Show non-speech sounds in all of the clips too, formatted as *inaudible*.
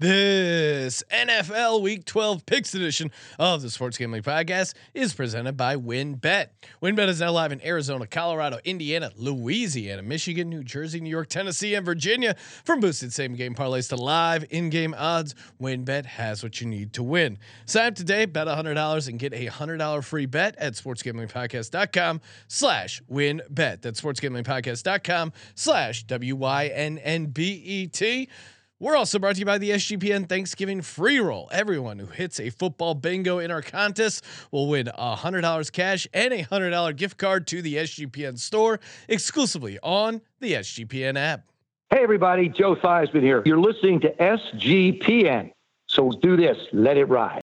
This NFL Week 12 Picks edition of the Sports Gambling Podcast is presented by WynnBet. WynnBet is now live in Arizona, Colorado, Indiana, Louisiana, Michigan, New Jersey, New York, Tennessee, and Virginia. From boosted same game parlays to live in game odds, WynnBet has what you need to win. Sign up today, bet $100 and get a $100 free bet at sportsgamblingpodcast.com slash wynnbet. That's sportsgamblingpodcast.com slash W Y N N B E T. We're also brought to you by the SGPN Thanksgiving free roll. Everyone who hits a football bingo in our contest will win $100 cash and a $100 gift card to the SGPN store exclusively on the SGPN app. Hey, everybody, Joe Theismann here. You're listening to SGPN. So do this, let it ride.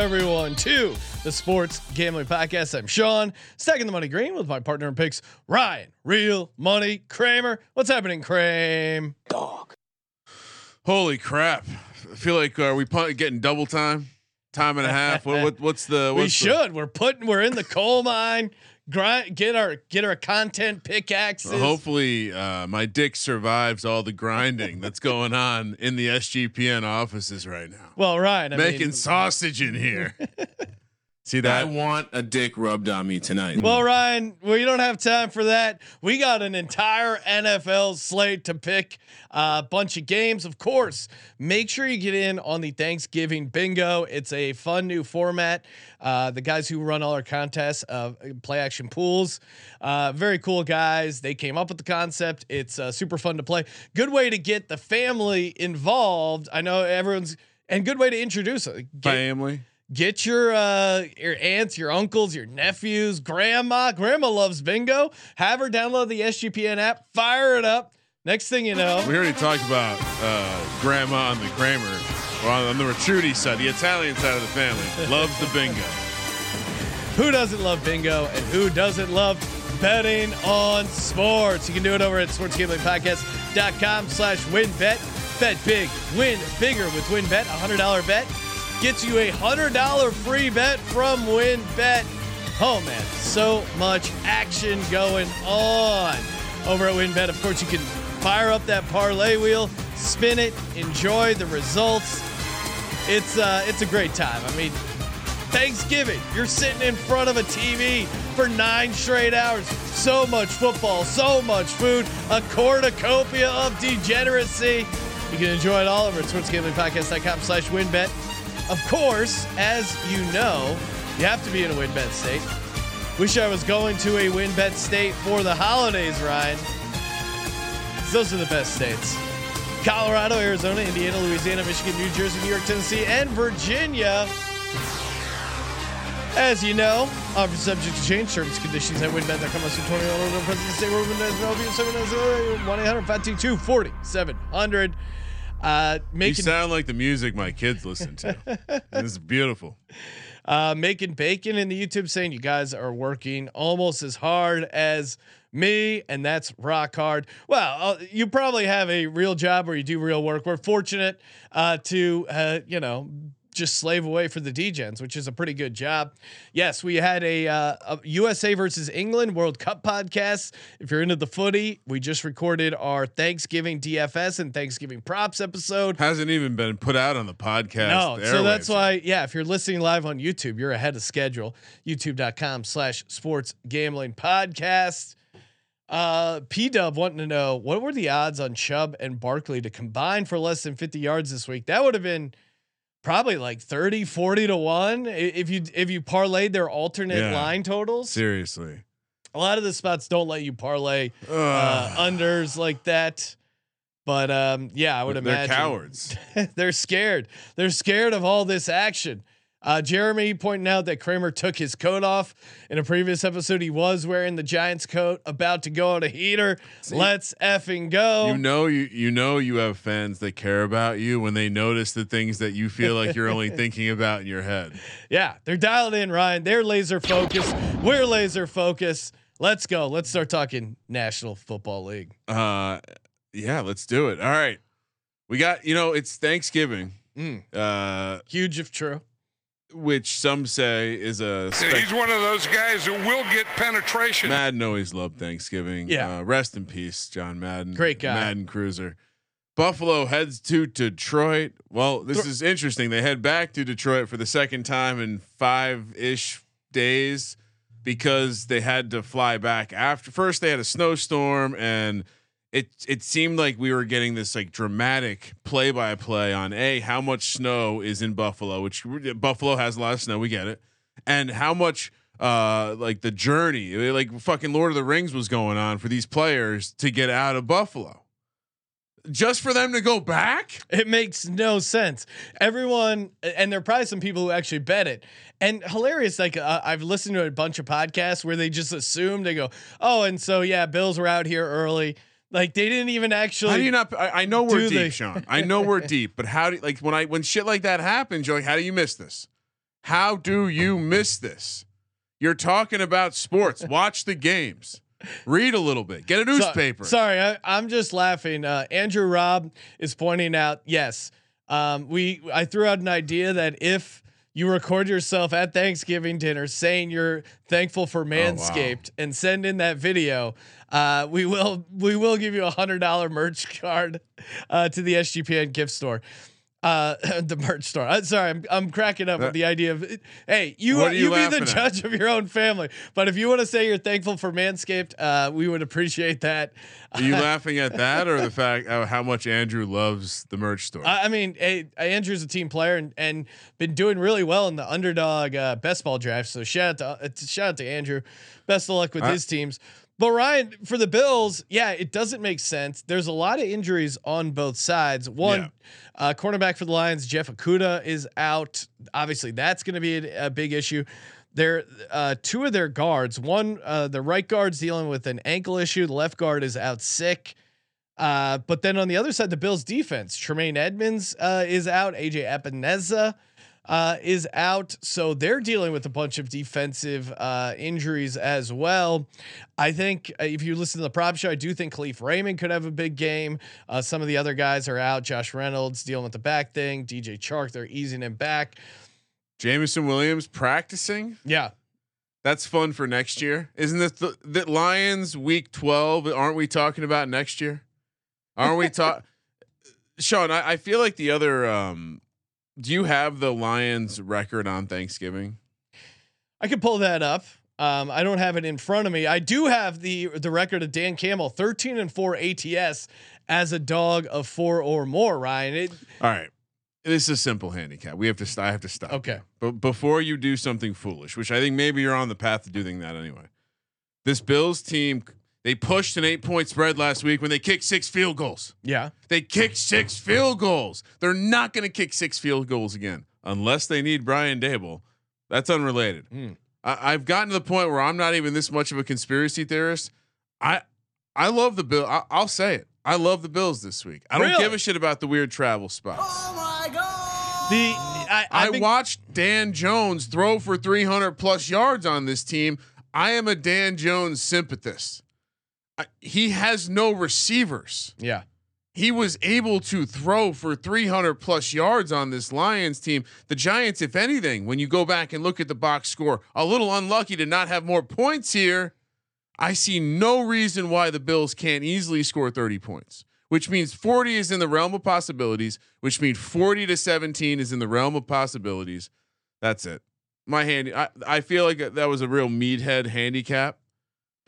Everyone to the Sports Gambling Podcast. I'm Sean, stacking the money green with my partner in picks, Ryan, Real Money Kramer. What's happening, Kramer? Dog. Holy crap! I feel like are we punt, getting double time, time and a half? What, what what's the? *laughs* What's we the- should. We're putting. We're in the coal mine. Grind. Get our get our content pickaxes. Well, hopefully, uh, my dick survives all the grinding that's going on in the SGPN offices right now. well, Ryan. I Making mean, sausage in here. *laughs* See that? I want a dick rubbed on me tonight. Well, Ryan, we don't have time for that. We got an entire NFL slate to pick, a uh, bunch of games, of course. Make sure you get in on the Thanksgiving bingo. It's a fun new format. Uh, the guys who run all our contests, uh, play action pools, uh, very cool guys. They came up with the concept. It's uh, super fun to play. Good way to get the family involved. I know everyone's and good way to introduce it. Get- Family. Get your uh your aunts, your uncles, your nephews, grandma. Grandma loves bingo. Have her download the SGPN app, fire it up. Next thing you know, We already talked about uh, grandma on the Kramer, or on, the Retrudy side, the Italian side of the family *laughs* loves the bingo. who doesn't love bingo and who doesn't love betting on sports? You can do it over at sportsgamblingpodcast.com slash wynnbet. Bet big, win bigger with WynnBet. A hundred dollar bet gets you a hundred dollar free bet from WynnBet. Oh man, so much action going on over at WynnBet. Of course, you can fire up that parlay wheel, spin it, enjoy the results. It's uh, it's a great time. I mean, Thanksgiving, you're sitting in front of a TV for nine straight hours. So much football, so much food, a cornucopia of degeneracy. You can enjoy it all over at sportsgamblingpodcast.com slash wynnbet. Of course, as you know, you have to be in a WynnBet state. Wish I was going to a WynnBet state for the holidays, Ryan. Those are the best states. Colorado, Arizona, Indiana, Louisiana, Michigan, New Jersey, New York, Tennessee, and Virginia. As you know, offer subject to change. Terms conditions at wynnbet.com. Less than 20 all over the President State. WynnBet 1 800 522 4700. Uh, You sound like the music my kids listen to. *laughs* it's beautiful. uh, making bacon in the YouTube saying you guys are working almost as hard as me, and that's rock hard. Well, uh, you probably have a real job where you do real work. We're fortunate uh, to, uh, you know, just slave away for the DGens, which is a pretty good job. Yes, we had a, uh, a USA versus England World Cup podcast. If you're into the footy, we just recorded our Thanksgiving DFS and Thanksgiving props episode. Hasn't even been put out on the podcast. No, so that's why, yeah, if you're listening live on YouTube, you're ahead of schedule. YouTube.com slash sports gambling podcast. Uh, P Dub wanting to know what were the odds on Chubb and Barkley to combine for less than 50 yards this week? That would have been probably like 30, 40 to one. If you, if you parlayed their alternate Yeah. line totals, Seriously. a lot of the spots don't let you parlay uh, unders like that. But um, yeah, I would They're imagine cowards. *laughs* they're scared. They're scared of all this action. Uh, Jeremy pointing out that Kramer took his coat off in a previous episode. He was wearing the Giants coat, about to go on a heater. Let's effing go. You know you you know you have fans that care about you when they notice the things that you feel like you're only *laughs* thinking about in your head. yeah, they're dialed in, Ryan. They're laser focused. We're laser focused. Let's go. Let's start talking National Football League. Uh yeah, let's do it. All right. We got, you know, it's Thanksgiving. Mm. Uh Huge if true. Which some say is a spec- He's one of those guys who will get penetration. Madden always loved Thanksgiving. Yeah. Uh, rest in peace, John Madden. Great guy. Madden cruiser. Buffalo heads to Detroit. Well, this Th- is interesting. They head back to Detroit for the second time in five ish days because they had to fly back after. First, they had a snowstorm, and it it seemed like we were getting this like dramatic play by play on a how much snow is in Buffalo, which Buffalo has a lot of snow. We get it, and how much uh like the journey like fucking lord of the rings was going on for these players to get out of buffalo just for them to go back It makes no sense. Everyone, and there are probably some people who actually bet it. And hilarious, like uh, I've listened to a bunch of podcasts where they just assume they go, "Oh, and so yeah, Bills were out here early." Like they didn't even actually. how do you not I, I know we're deep they? *laughs* sean i know we're deep but how do like when i when shit like that happens you're like how do you miss this how do you miss this you're talking about sports watch the games read a little bit get a So- newspaper sorry, I, I'm just laughing. Uh, Andrew Robb is pointing out, yes, um, we I threw out an idea that if you record yourself at Thanksgiving dinner saying you're thankful for Manscaped and send in that video, uh, we will we will give you a hundred dollar merch card uh, to the SGPN gift store. Uh, *laughs* the merch store. Uh, sorry, I'm, I'm cracking up with the idea of, hey, you are you you, be the at? judge of your own family. But if you want to say you're thankful for Manscaped, uh, we would appreciate that. are you *laughs* laughing at that or the fact uh, how much andrew loves the merch store I I mean, hey, Andrew's a team player and, and been doing really well in the underdog uh, best ball draft. So shout out to uh, shout out to Andrew. Best of luck with his teams. But Ryan, for the Bills, yeah, it doesn't make sense. There's a lot of injuries on both sides. One, Yeah. uh, cornerback for the Lions, Jeff Okudah is out. Obviously, that's going to be a, a big issue. They're uh, two of their guards. One, uh, the right guard's dealing with an ankle issue. The left guard is out sick. Uh, but then on the other side, the Bills defense, Tremaine Edmunds uh, is out. AJ Epenesa uh, is out. So they're dealing with a bunch of defensive uh, injuries as well. I think uh, if you listen to the prop show, I do think Kalif Raymond could have a big game. Uh, some of the other guys are out. Josh Reynolds dealing with the back thing. DJ Chark, they're easing him back. jameson williams practicing Yeah. That's fun for next year, isn't this the, the Lions week twelve? Aren't we talking about next year? Aren't we talk, *laughs* Sean? I, I feel like the other. Um, do you have the Lions record on Thanksgiving? I could pull that up. Um, I don't have it in front of me. I do have the the record of Dan Campbell, thirteen and four ATS as a dog of four or more. Ryan, it, All right, this is a simple handicap. We have to. St- I have to stop. Okay. but before you do something foolish, which I think maybe you're on the path to doing that anyway. This Bills team, they pushed an eight point spread last week when they kicked six field goals. yeah, They kicked six field goals. They're not going to kick six field goals again unless they need Brian Daboll. That's unrelated. Mm. I, I've gotten to the point where I'm not even this much of a conspiracy theorist. I I love the bill. I, I'll say it. I love the Bills this week. I don't Really? give a shit about the weird travel spots. Oh the I, I I've been- watched Dan Jones throw for 300 plus yards on this team. I am a Dan Jones sympathist. He has no receivers yeah. he was able to throw for 300 plus yards on this Lions team. The Giants, if anything, when you go back and look at the box score, a little unlucky to not have more points here. I see no reason why the Bills can't easily score 30 points, which means 40 is in the realm of possibilities, which means 40 to 17 is in the realm of possibilities. That's it. My hand, I, I feel like that was a real meathead handicap.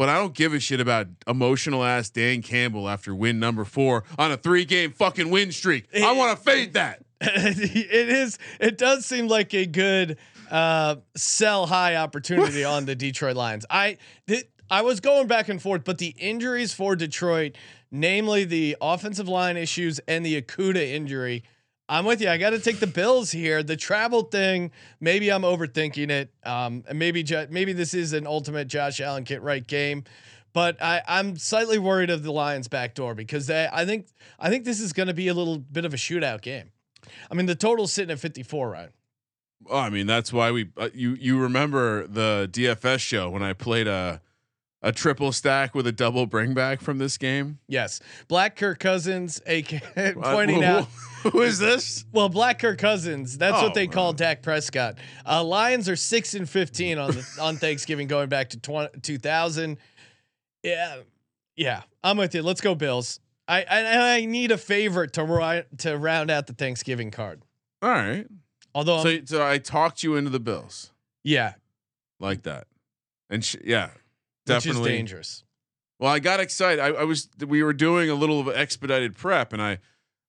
But I don't give a shit about emotional ass Dan Campbell after win number four on a three game fucking win streak. I want to fade that. *laughs* it is. It does seem like a good uh, sell high opportunity *laughs* on the Detroit Lions. I th- I was going back and forth, but the injuries for Detroit, namely the offensive line issues and the Okudah injury, I'm with you. I got to take the Bills here. The travel thing, maybe I'm overthinking it. Um, and maybe maybe this is an ultimate Josh Allen get right game, but I, I'm slightly worried of the Lions back door because they, I think I think this is going to be a little bit of a shootout game. I mean, the total's sitting at 54, right? I mean, that's why we uh, you you remember the DFS show when I played a a triple stack with a double bring back from this game. Yes, Black Kirk Cousins, aka Uh, *laughs* pointing out. who is this? Well, Black Kirk Cousins. That's Oh, what they call wow. Dak Prescott. Uh, Lions are six and fifteen on the, on Thanksgiving, going back to 20, 2000. Yeah, yeah, I'm with you. Let's go Bills. I I, I need a favorite to ri- to round out the Thanksgiving card. All right. Although, So, so I talked you into the Bills yeah, like that, and sh- yeah, definitely dangerous. Well, I got excited. I, I was we were doing a little of expedited prep, and I,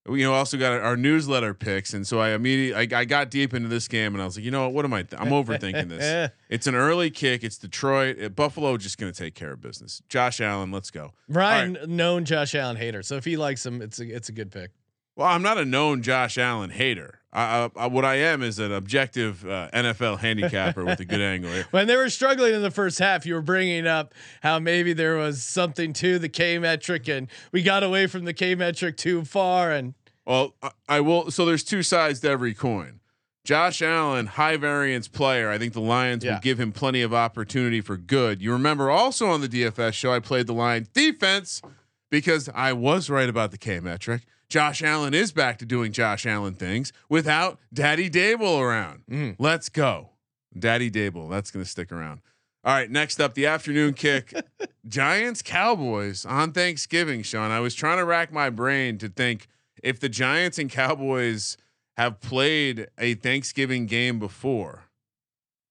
you know, also got our newsletter picks, and so I immediately I, I got deep into this game, and I was like, you know what? What am I? Th- I'm overthinking this. *laughs* It's an early kick. It's Detroit. Uh, Buffalo just going to take care of business. Josh Allen, let's go. Ryan, known Josh Allen hater, so if he likes him, it's a it's a good pick. Well, I'm not a known Josh Allen hater. I, I, what I am is an objective uh, NFL handicapper with a good angle here. *laughs* When they were struggling in the first half, you were bringing up how maybe there was something to the K metric, and we got away from the K metric too far. And Well, I, I will. So there's two sides to every coin. Josh Allen, high variance player. I think the Lions Yeah. will give him plenty of opportunity for good. You remember also on the DFS show, I played the Lions defense because I was right about the K metric. Josh Allen is back to doing Josh Allen things without Daddy Daboll around. Mm. Let's go, Daddy Daboll. That's going to stick around. All right, next up, the afternoon kick. *laughs* Giants Cowboys on Thanksgiving, Sean. I was trying to rack my brain to think if the Giants and Cowboys have played a Thanksgiving game before.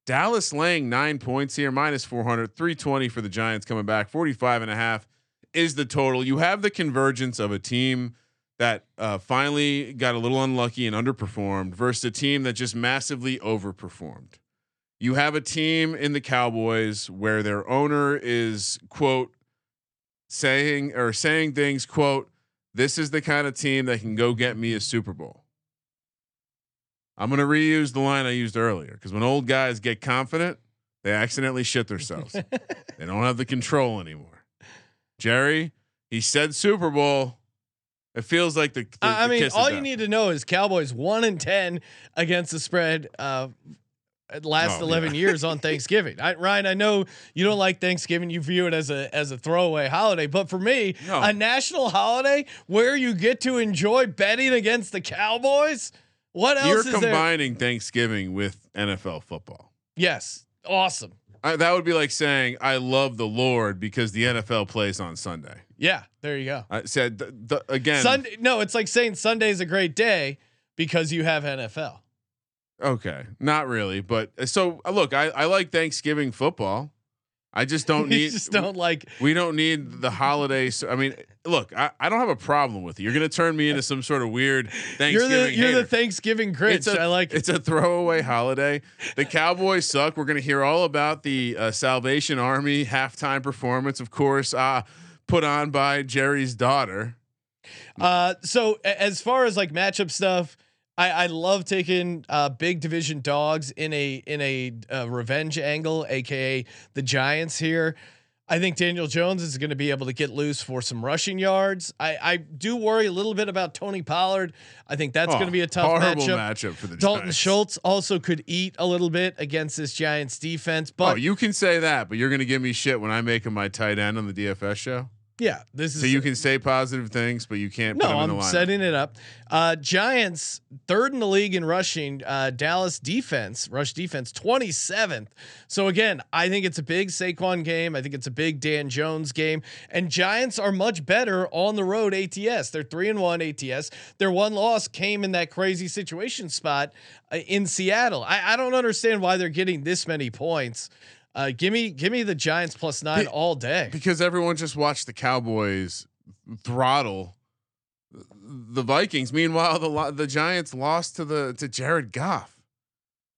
Dallas laying nine points here, minus 400, 320 for the Giants coming back, 45 and a half is the total. You have the convergence of a team that uh, finally got a little unlucky and underperformed versus a team that just massively overperformed. You have a team in the Cowboys where their owner is quote saying or saying things quote this is the kind of team that can go get me a Super Bowl. I'm going to reuse the line I used earlier because when old guys get confident, they accidentally shit themselves. *laughs* they don't have the control anymore. Jerry, he said Super Bowl. It feels like the. the I the mean, all you need to know is Cowboys one and ten against the spread. Uh, last Oh, eleven yeah. years on Thanksgiving. I, Ryan, I know you don't like Thanksgiving. You view it as a as a throwaway holiday, but for me, No. a national holiday where you get to enjoy betting against the Cowboys. What else You're is there? combining Thanksgiving with NFL football. Yes, awesome. I, that would be like saying I love the Lord because the NFL plays on Sunday. Yeah, there you go. I said th- th- again. Sunday. No, it's like saying Sunday's a great day because you have NFL. Okay, not really, but uh, so uh, look, I, I like Thanksgiving football. I just don't *laughs* need. just don't like. We don't need the holidays. I mean, look, I, I don't have a problem with it. You're gonna turn me into some sort of weird *laughs* Thanksgiving. You're the you're the. Thanksgiving Grinch. It's a, I like it. It's a throwaway holiday. The Cowboys suck. We're going to hear all about the uh, Salvation Army halftime performance, of course, uh, put on by Jerry's daughter. Uh, so as far as like matchup stuff, I, I love taking uh, big division dogs in a in a uh, revenge angle, aka the Giants here. I think Daniel Jones is going to be able to get loose for some rushing yards. I, I do worry a little bit about Tony Pollard. I think that's Oh, going to be a tough matchup. matchup for the Dalton Giants. Schultz also could eat a little bit against this Giants defense, but oh, you can say that, but you're going to give me shit when I make him my tight end on the DFS show. Yeah, this is So you can say positive things, but you can't. No, I'm setting it up. Uh, Giants third in the league in rushing. Uh, Dallas defense, rush defense, 27th. So again, I think it's a big Saquon game. I think it's a big Dan Jones game. And Giants are much better on the road. ATS. They're three and one ATS. Their one loss came in that crazy situation spot uh, in Seattle. I, I don't understand why they're getting this many points. Uh, give me, give me the Giants plus nine Be- all day. because everyone just watched the Cowboys throttle the Vikings. Meanwhile, the the Giants lost to the to Jared Goff.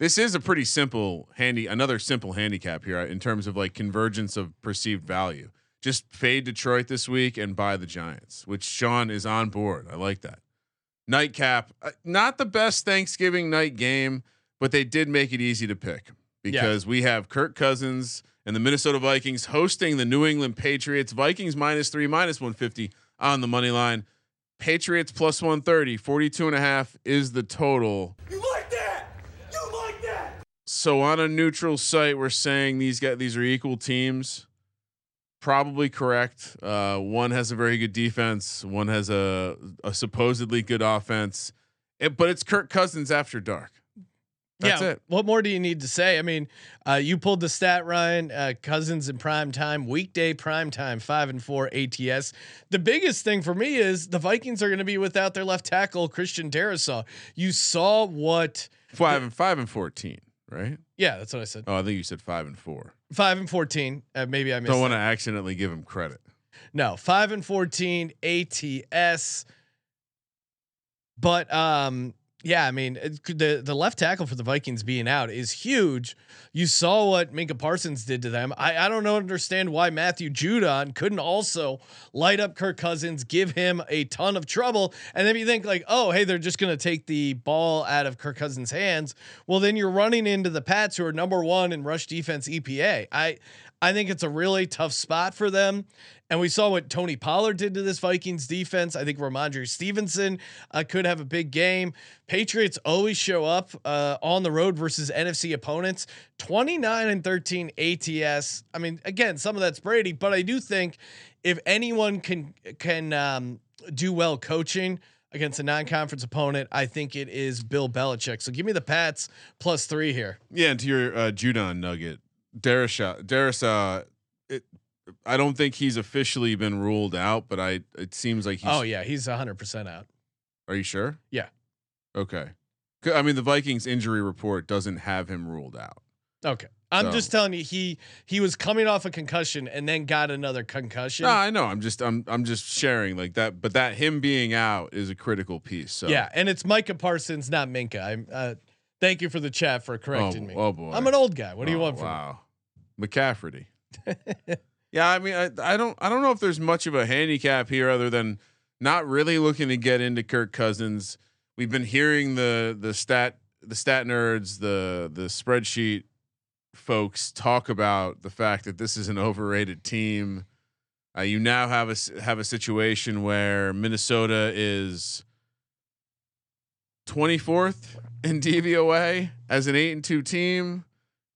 This is a pretty simple handy another simple handicap here in terms of like convergence of perceived value. Just fade Detroit this week and buy the Giants, which Sean is on board. I like that. nightcap. Uh, not the best Thanksgiving night game, but they did make it easy to pick because we have Kirk Cousins and the Minnesota Vikings hosting the New England Patriots. Vikings minus three, minus 150 on the money line. Patriots plus 130, 42 and a half is the total. You like that? You like that? So on a neutral site, we're saying these guys, these are equal teams. Probably correct. Uh, one has a very good defense. One has a, a supposedly good offense. It, but it's Kirk Cousins after dark. That's yeah. it. What more do you need to say? I mean, uh, you pulled the stat, Ryan. Uh, Cousins in prime time, weekday prime time, five and four ATS. The biggest thing for me is the Vikings are going to be without their left tackle Christian Darrisaw. You saw what? Five and five and fourteen, right? Yeah, that's what I said. Oh, I think you said five and four. Five and fourteen. Uh, maybe I missed. Don't want to accidentally give him credit. No, five and fourteen ATS. But um, yeah, I mean the the left tackle for the Vikings being out is huge. You saw what Minka Parsons did to them. I I don't understand why Matthew Judon couldn't also light up Kirk Cousins, give him a ton of trouble, and then you think like, oh hey, they're just gonna take the ball out of Kirk Cousins' hands. Well, then you're running into the Pats who are number one in rush defense EPA. I I think it's a really tough spot for them. And we saw what Tony Pollard did to this Vikings defense. I think Rhamondre Stevenson uh, could have a big game. Patriots always show up uh, on the road versus NFC opponents. 29 and 13 ATS. I mean, again, some of that's Brady, but I do think if anyone can can um, do well coaching against a non-conference opponent, I think it is Bill Belichick. So give me the Pats plus three here. Yeah, and to your uh, Judon nugget, Darasha, Darasa, it, I don't think he's officially been ruled out, but I it seems like he's. oh yeah, he's 100 percent out. Are you sure? Yeah. Okay. I mean, the Vikings injury report doesn't have him ruled out. Okay. I'm So- just telling you, he he was coming off a concussion and then got another concussion. No, I know. I'm just I'm I'm just sharing like that. But that him being out is a critical piece. So Yeah, and it's Micah Parsons, not Minka. I'm. Uh, thank you for the chat for correcting oh, me. Oh boy. I'm an old guy. What do you Oh, want from me? Wow. McCafferty. *laughs* yeah, I mean, I, I don't I don't know if there's much of a handicap here other than not really looking to get into Kirk Cousins. We've been hearing the the stat the stat nerds, the the spreadsheet folks talk about the fact that this is an overrated team. Uh, you now have a have a situation where Minnesota is 24th in DVOA as an eight and two team.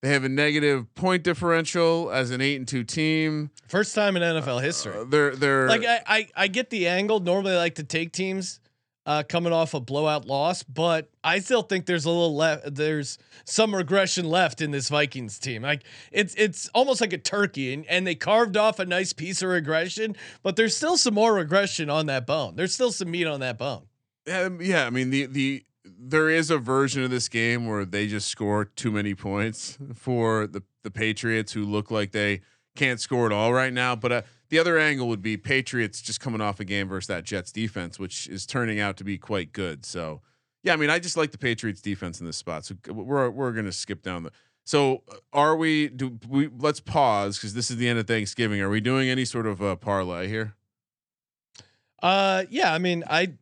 They have a negative point differential as an eight and two team. First time in NFL history. Uh, they're they're like I, I I get the angle. Normally, I like to take teams uh, coming off a blowout loss, but I still think there's a little left. There's some regression left in this Vikings team. Like it's it's almost like a turkey, and and they carved off a nice piece of regression, but there's still some more regression on that bone. There's still some meat on that bone. Um, yeah, I mean the the there is a version of this game where they just score too many points for the the Patriots who look like they can't score at all right now. But uh, the other angle would be Patriots just coming off a game versus that Jets defense, which is turning out to be quite good. So yeah, I mean I just like the Patriots defense in this spot. So we're we're gonna skip down the. So uh, are we? Do we? Let's pause because this is the end of Thanksgiving. Are we doing any sort of uh, parlay here? Uh, yeah, I mean, I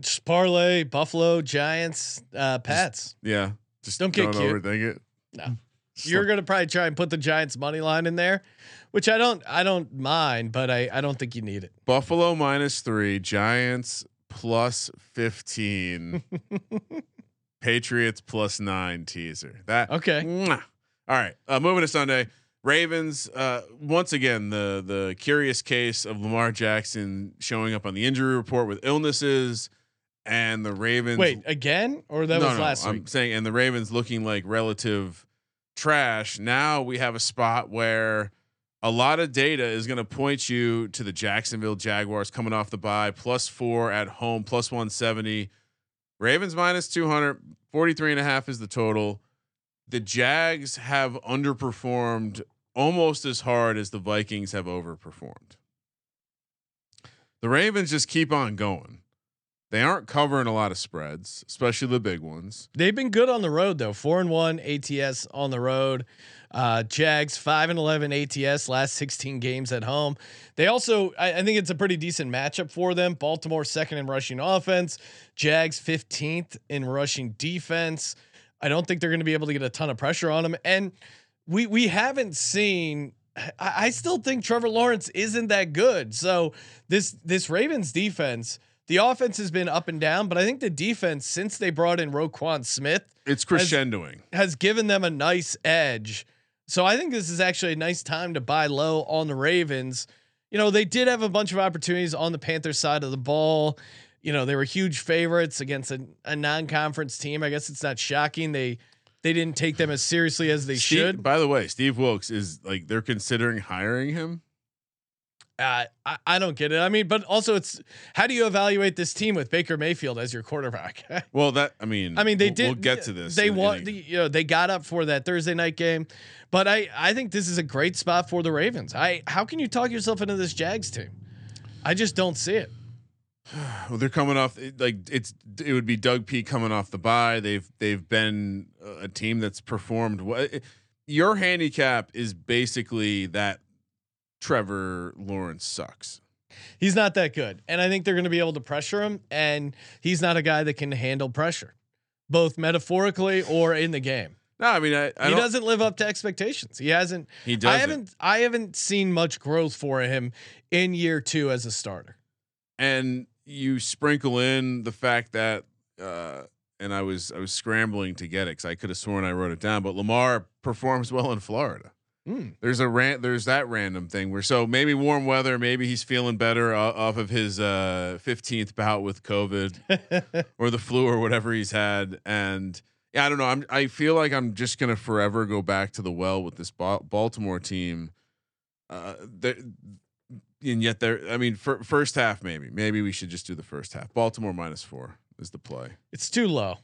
just parlay Buffalo Giants, uh, Pats. Yeah, just Don't get cute. overthink it. No. You're gonna probably try and put the Giants money line in there, which I don't I don't mind, but I I don't think you need it. Buffalo minus three, Giants plus 15, *laughs* Patriots plus nine teaser. That Okay. Mwah. All right. Uh, moving to Sunday. Ravens, uh, once again, the the curious case of Lamar Jackson showing up on the injury report with illnesses, and the Ravens. Wait, again? Or that no, was no, last I'm week? saying, and the Ravens looking like relative trash. Now we have a spot where a lot of data is going to point you to the Jacksonville Jaguars coming off the bye, plus four at home, plus 170. Ravens minus 200, 43 and a half is the total. The Jags have underperformed almost as hard as the Vikings have overperformed. The Ravens just keep on going. They aren't covering a lot of spreads, especially the big ones. They've been good on the road though. Four and one ATS on the road. Uh, Jags five and eleven ATS last sixteen games at home. They also, I, I think it's a pretty decent matchup for them. Baltimore second in rushing offense. Jags fifteenth in rushing defense. I don't think they're going to be able to get a ton of pressure on them. And we we haven't seen. I, I still think Trevor Lawrence isn't that good. So this this Ravens defense. The offense has been up and down, but I think the defense since they brought in Roquan Smith It's crescendoing. has given them a nice edge. So I think this is actually a nice time to buy low on the Ravens. You know, they did have a bunch of opportunities on the Panthers side of the ball. You know, they were huge favorites against a, a non-conference team. I guess it's not shocking they they didn't take them as seriously as they Steve- should. By the way, Steve Wilks is like they're considering hiring him. Uh, I, I don't get it. I mean, but also it's how do you evaluate this team with Baker Mayfield as your quarterback? *laughs* Well, that I mean, I mean, they we'll, did. We'll get to this. They want, the, you know, they got up for that Thursday night game, but I, I think this is a great spot for the Ravens. I, how can you talk yourself into this Jags team? I just don't see it. *sighs* Well, they're coming off like it's it would be Doug P coming off the bye. They've they've been a team that's performed. well. Your handicap is basically that Trevor Lawrence sucks. He's not that good, and I think they're going to be able to pressure him. And he's not a guy that can handle pressure, both metaphorically or in the game. No, I mean I, I he doesn't live up to expectations. He hasn't. He doesn't. I haven't. I haven't seen much growth for him in year two as a starter. and you sprinkle in the fact that uh and I was I was scrambling to get it because I could have sworn I wrote it down, but Lamar performs well in Florida. Hmm. There's a rant. There's that random thing where so maybe warm weather, maybe he's feeling better off of his uh 15th bout with COVID *laughs* or the flu or whatever he's had, and yeah, I don't know. I'm I feel like I'm just gonna forever go back to the well with this Ba- Baltimore team. Uh, and yet they're. I mean, fir- first half maybe. Maybe we should just do the first half. Baltimore minus four is the play. It's too low.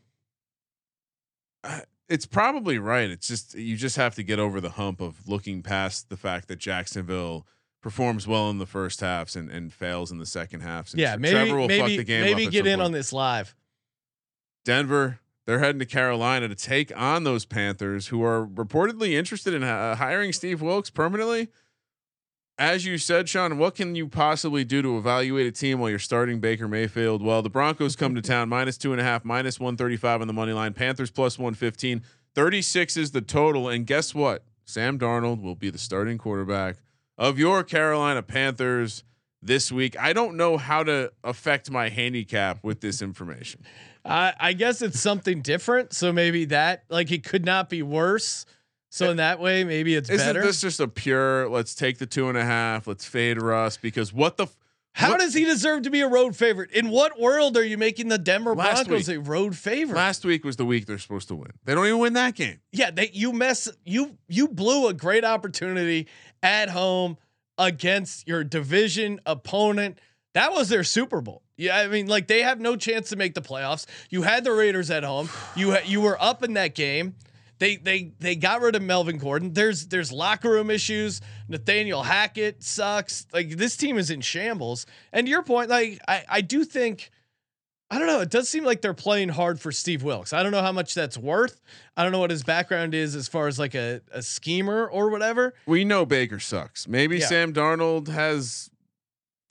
It's probably right. It's just you just have to get over the hump of looking past the fact that Jacksonville performs well in the first halves and, and fails in the second halves. And Yeah, maybe Trevor will fuck maybe the game maybe get in point. on this live. Denver, they're heading to Carolina to take on those Panthers, who are reportedly interested in uh, hiring Steve Wilks permanently. As you said, Sean, what can you possibly do to evaluate a team while you're starting Baker Mayfield? Well, the Broncos come to *laughs* town minus two and a half, minus 135 on the money line. Panthers plus 115. 36 is the total. And guess what? Sam Darnold will be the starting quarterback of your Carolina Panthers this week. I don't know how to affect my handicap with this information. I I guess it's something different. So maybe that like it could not be worse. So in that way, maybe it's better. Isn't better. this just a pure? Let's take the two and a half. Let's fade Russ because what the? f- How what- does he deserve to be a road favorite? In what world are you making the Denver Last Broncos week. a road favorite? Last week was the week they're supposed to win. They don't even win that game. yeah, they you mess you you blew a great opportunity at home against your division opponent. That was their Super Bowl. Yeah, I mean, like they have no chance to make the playoffs. You had the Raiders at home. You ha- you were up in that game. They they they got rid of Melvin Gordon. There's there's locker room issues. Nathaniel Hackett sucks. Like this team is in shambles. And to your point, like I I do think. I don't know. It does seem like they're playing hard for Steve Wilks. I don't know how much that's worth. I don't know what his background is as far as like a, a schemer or whatever. We know Baker sucks. Maybe Yeah. Sam Darnold has,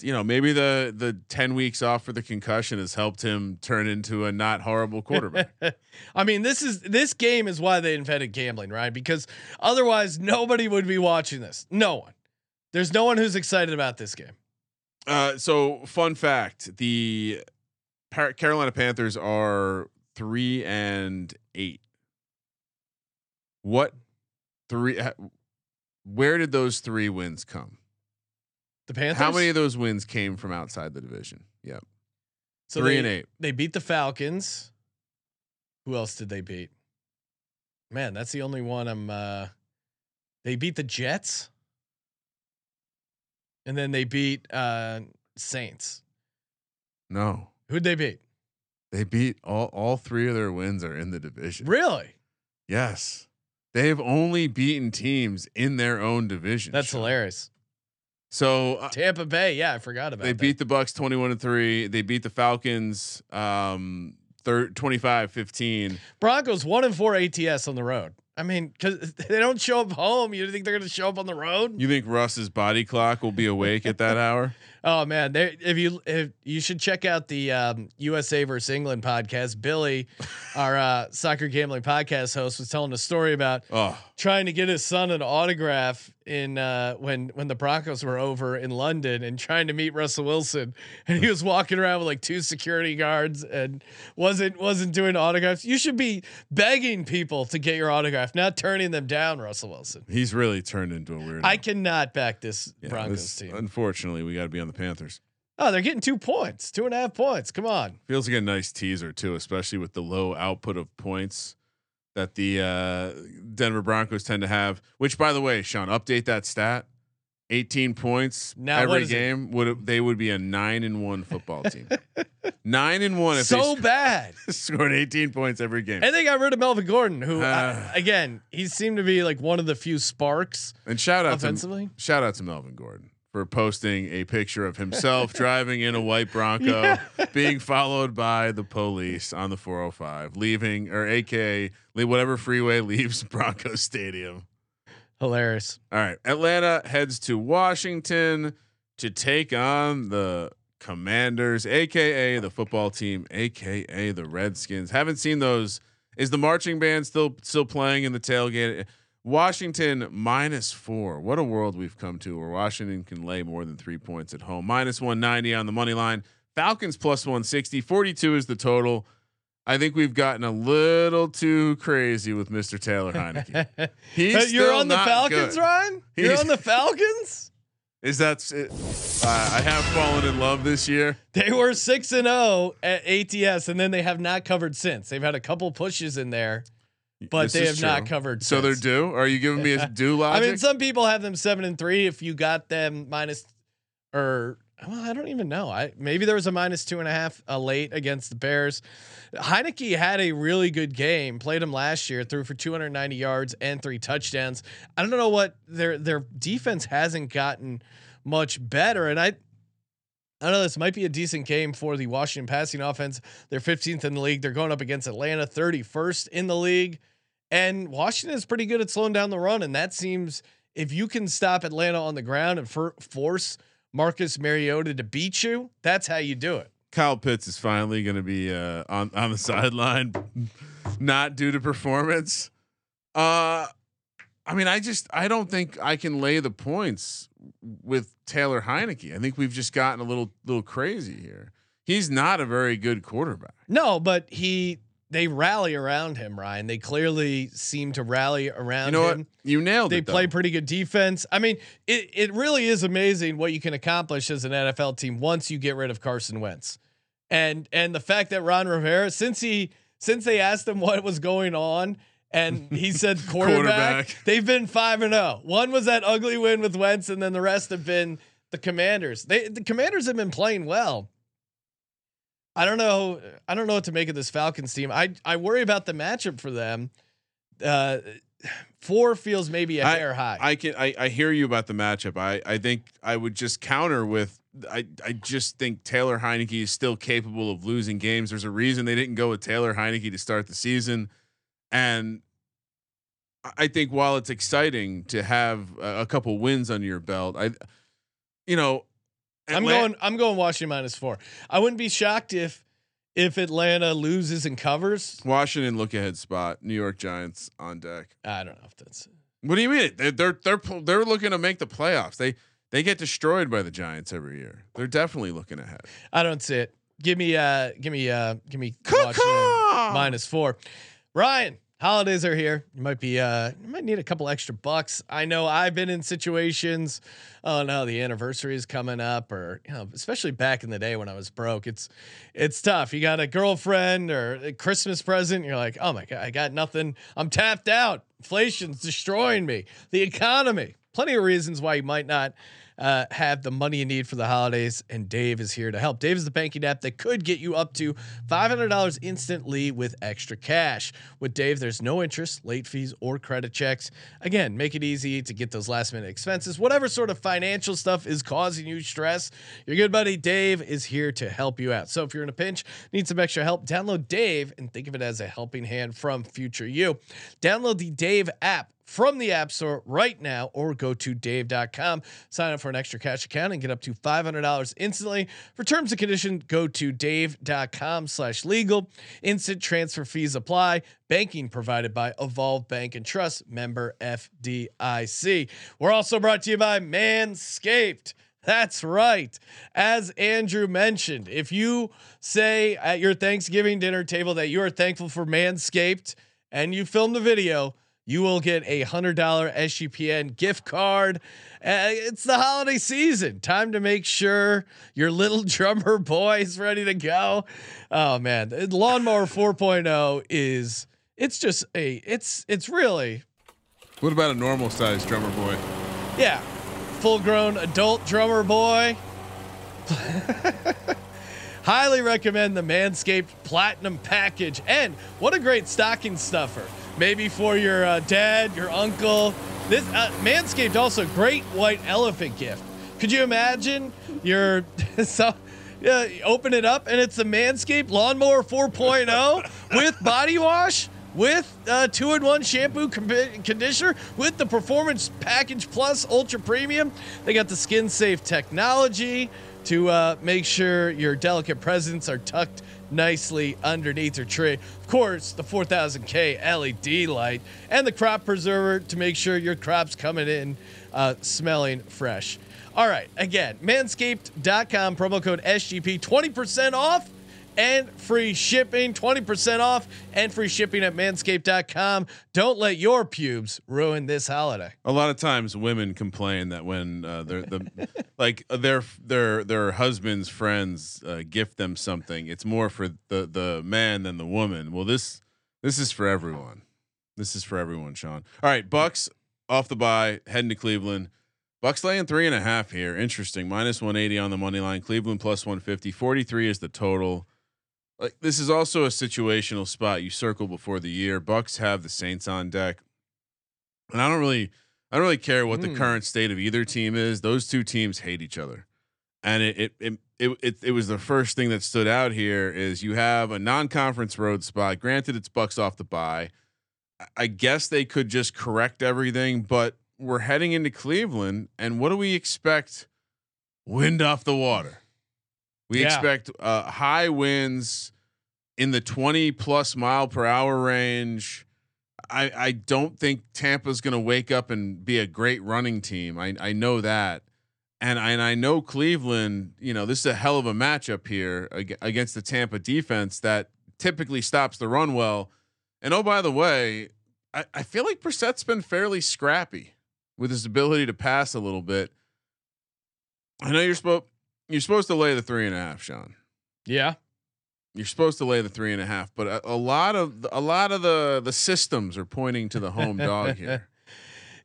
you know, maybe the the ten weeks off for the concussion has helped him turn into a not horrible quarterback. *laughs* I mean, this is this game is why they invented gambling, right? Because otherwise nobody would be watching this. No one. There's no one who's excited about this game. uh, so, fun fact: the Par- Carolina Panthers are three and eight. What three? Where did those three wins come? The Panthers. How many of those wins came from outside the division? Yep, So three they, and eight. They beat the Falcons. Who else did they beat? Man, that's the only one I'm uh they beat the Jets. And then they beat uh Saints. No, Who'd they beat? they beat all. All three of their wins are in the division. Really? Yes, they've only beaten teams in their own division. That's Sean. hilarious. So uh, Tampa Bay, yeah, I forgot about they that. beat the Bucks 21 to 3. They beat the Falcons um thir- 25-15. Broncos one and four ATS on the road. I mean, because *laughs* they don't show up home. You think they're going to show up on the road? You think Russ's body clock will be awake at that hour? Oh man, they, if you if you should check out the um, USA versus England podcast. Billy, *laughs* our uh, soccer gambling podcast host, was telling a story about Oh, trying to get his son an autograph in uh, when when the Broncos were over in London and trying to meet Russell Wilson, and he was walking around with like two security guards and wasn't wasn't doing autographs. You should be begging people to get your autograph, not turning them down. Russell Wilson. he's really turned into a weirdo. I cannot back this Yeah, Broncos this- team. Unfortunately, we got to be on the Panthers. Oh, they're getting two points, two and a half points. Come on. Feels like a nice teaser too, especially with the low output of points that the uh, Denver Broncos tend to have. Which, by the way, Sean, update that stat. 18 points Now, every is it? game would they would be a nine and one football team. *laughs* nine and one if so they bad. sc- *laughs* scored 18 points every game. And they got rid of Melvin Gordon, who uh, *sighs* Ah. again he seemed to be like one of the few sparks And shout out offensively. to shout out to Melvin Gordon for posting a picture of himself *laughs* driving in a white Bronco, being followed by the police on the 405, leaving or AKA whatever freeway leaves *laughs* Bronco Stadium. Hilarious. All right, Atlanta heads to Washington to take on the Commanders, aka the football team, aka the Redskins. Haven't seen those. Is the marching band still still playing in the tailgate? Washington minus four. What a world we've come to where Washington can lay more than three points at home. Minus 190 on the money line. Falcons plus 160. 42 is the total. I think we've gotten a little too crazy with Mr. Taylor Heinicke. *laughs* He's But you're on the Falcons, good. Ryan? You're on the Falcons? *laughs* Is that? it? Uh, I have fallen in love this year. They were 6 and 0 at ATS and then they have not covered since. They've had a couple pushes in there, but This they have not covered So they're due. Are you giving me a *laughs* due logic? I mean, some people have them 7 and 3 if you got them minus or well, I don't even know. I maybe there was a minus two and a half uh, late against the Bears. Heinicke had a really good game. Played him last year, threw for 290 yards and three touchdowns. I don't know what their their defense hasn't gotten much better, and I. I don't know. This might be a decent game for the Washington passing offense. They're 15th in the league. They're going up against Atlanta, 31st in the league. And Washington is pretty good at slowing down the run. And that seems if you can stop Atlanta on the ground and for, force Marcus Mariota to beat you, that's how you do it. Kyle Pitts is finally going to be uh, on on the *laughs* sideline, not due to performance. Uh, I mean, I just I don't think I can lay the points with Taylor Heinicke. I think we've just gotten a little little crazy here. He's not a very good quarterback. No, but he they rally around him, Ryan. They clearly seem to rally around him. You know him. what? You nailed They it. though. play pretty good defense. I mean, it it really is amazing what you can accomplish as an NFL team once you get rid of Carson Wentz. And and the fact that Ron Rivera, since he since they asked him what was going on, and he *laughs* said quarterback, Quarterback. they've been five and zero. One was that ugly win with Wentz, and then the rest have been the Commanders. They the Commanders have been playing well. I don't know. I don't know what to make of this Falcons team. I I worry about the matchup for them. Uh, four feels maybe a hair high. I can I, I hear you about the matchup. I, I think I would just counter with I, I just think Taylor Heinicke is still capable of losing games. There's a reason they didn't go with Taylor Heinicke to start the season. And I- I think while it's exciting to have a, a couple wins under your belt, I you know I'm going. I'm going Washington minus four. I wouldn't be shocked if if Atlanta loses and covers. Washington look ahead spot, New York Giants on deck. I don't know if that's. What do you mean? They're they're they're, they're looking to make the playoffs. They they get destroyed by the Giants every year. They're definitely looking ahead. I don't see it. Give me. Uh. Give me. Uh. Give me. Minus four. Ryan. Holidays are here. You might be. Uh. You might need a couple extra bucks. I know. I've been in situations. Oh no, the anniversary is coming up, or you know, especially back in the day when I was broke. It's it's tough. You got a girlfriend or a Christmas present. You're like, oh my god, I got nothing. I'm tapped out. Inflation's destroying me. The economy. Plenty of reasons why you might not uh, have the money you need for the holidays, and Dave is here to help. Dave is the banking app that could get you up to $500 instantly with extra cash. With Dave, there's no interest, late fees, or credit checks. Again, make it easy to get those last minute expenses. Whatever sort of financial stuff is causing you stress, your good buddy Dave is here to help you out. So if you're in a pinch, need some extra help, download Dave and think of it as a helping hand from future you. Download the Dave app from the App Store right now or go to dave.com. Sign up for an extra cash account and get up to $500 instantly. For terms and conditions, go to dave.com slash legal. Instant transfer fees apply. Banking provided by Evolve Bank and Trust, member FDIC. We're also brought to you by Manscaped. That's right. As Andrew mentioned, if you say at your Thanksgiving dinner table that you are thankful for Manscaped and you film the video, you will get a hundred dollar SGPN gift card. Uh, it's the holiday season. Time to make sure your little *laughs* drummer boy is ready to go. Oh man, lawnmower 4.0 is it's just a it's it's really What about a normal sized drummer boy? yeah, full grown adult drummer boy. *laughs* Highly recommend the Manscaped Platinum Package. And what a great stocking stuffer. Maybe for your uh, dad, your uncle. This uh, Manscaped also great white elephant gift. Could you imagine your *laughs* so yeah, you open it up and it's a Manscaped Lawnmower 4.0 *laughs* with body wash, with uh, two in one shampoo conditioner, with the Performance Package Plus Ultra Premium. They got the skin safe technology to uh, make sure your delicate presents are tucked nicely underneath your tree. Of course, the 4000K LED light and the crop preserver to make sure your crop's coming in uh, smelling fresh. All right, again, manscaped.com, promo code SGP, 20% off and free shipping, 20% off and free shipping at manscaped.com. Don't let your pubes ruin this holiday. A lot of times, women complain that when uh, they're the *laughs* like uh, their their their husband's friends uh, gift them something, it's more for the the man than the woman. Well, this this is for everyone. This is for everyone, Sean. All right, Bucks off the bye, heading to Cleveland. Bucks laying three and a half here. Interesting. Minus 180 on the money line. Cleveland plus 150. 43 is the total. Like this is also a situational spot you circle before the year. Bucks have the Saints on deck. And I don't really I don't really care what the Hmm. current state of either team is. Those two teams hate each other. And it it, it it it it was the first thing that stood out here is you have a non-conference road spot. Granted it's Bucks off the bye. I guess they could just correct everything, but we're heading into Cleveland and what do we expect? Wind off the water. We Yeah. expect uh, high winds in the 20 plus mile per hour range. I, I don't think Tampa's going to wake up and be a great running team. I, I know that. And I, and I know Cleveland, you know, this is a hell of a matchup here ag- against the Tampa defense that typically stops the run well. And oh, by the way, I, I feel like Brissett's been fairly scrappy with his ability to pass a little bit. I know you're supposed you're supposed to lay the three and a half, Sean. Yeah. You're supposed to lay the three and a half, but a, a lot of a lot of the the systems are pointing to the home dog *laughs* here.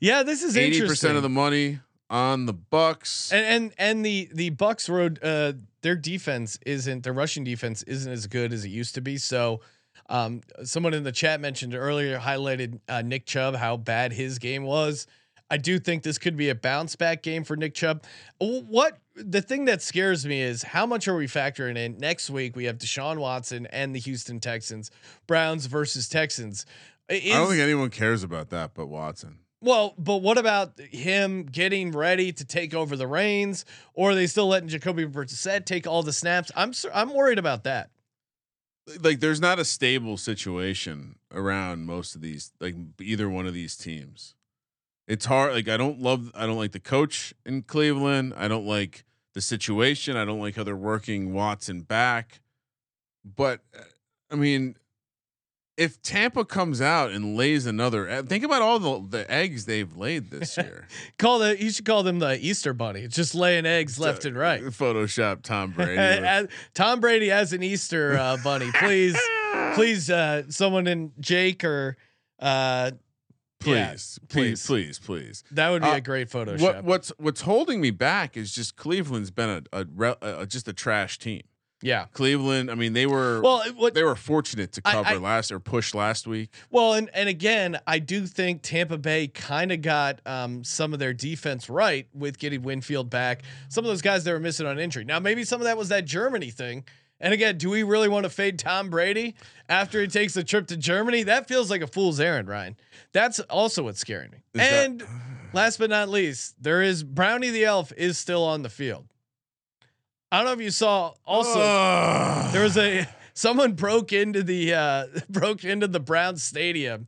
Yeah, this is eighty percent of the money on the Bucks. and and and the the Bucks road uh their defense isn't their rushing defense isn't as good as it used to be. So um someone in the chat mentioned earlier highlighted uh, Nick Chubb how bad his game was. I do think this could be a bounce back game for Nick Chubb. What the thing that scares me is how much are we factoring in next week? We have Deshaun Watson and the Houston Texans, Browns versus Texans. Is, I don't think anyone cares about that, but Watson. well, but what about him getting ready to take over the reins, or are they still letting Jacoby Brissett take all the snaps? I'm I'm worried about that. Like, there's not a stable situation around most of these, like either one of these teams. It's hard. Like, I don't love. I don't like the coach in Cleveland. I don't like the situation. I don't like how they're working Watson back. But uh, I mean, if Tampa comes out and lays another, think about all the the eggs they've laid this *laughs* year. Call the you should call them the Easter Bunny. It's just laying eggs left and right. Photoshop Tom *laughs* Brady. As- Tom Brady as an Easter uh, bunny, please, *laughs* please, uh, someone in Jake or uh, Yeah, please, please. please, please, please. That would be Uh, a great Photoshop. What what's what's holding me back is just Cleveland's been a, a, a just a trash team. yeah. Cleveland, I mean, they were Well, what they were fortunate to I- cover I- last or push last week. Well, and and again, I do think Tampa Bay kind of got um, some of their defense right with getting Winfield back. Some of those guys they were missing on injury. Now, maybe some of that was that Germany thing. And again, do we really want to fade Tom Brady after he takes a trip to Germany? That feels like a fool's errand, Ryan. That's also what's scaring me. Is that- and last but not least, there is Brownie the Elf is still on the field. I don't know if you saw also Ugh. there was a someone broke into the uh *laughs* broke into the Brown stadium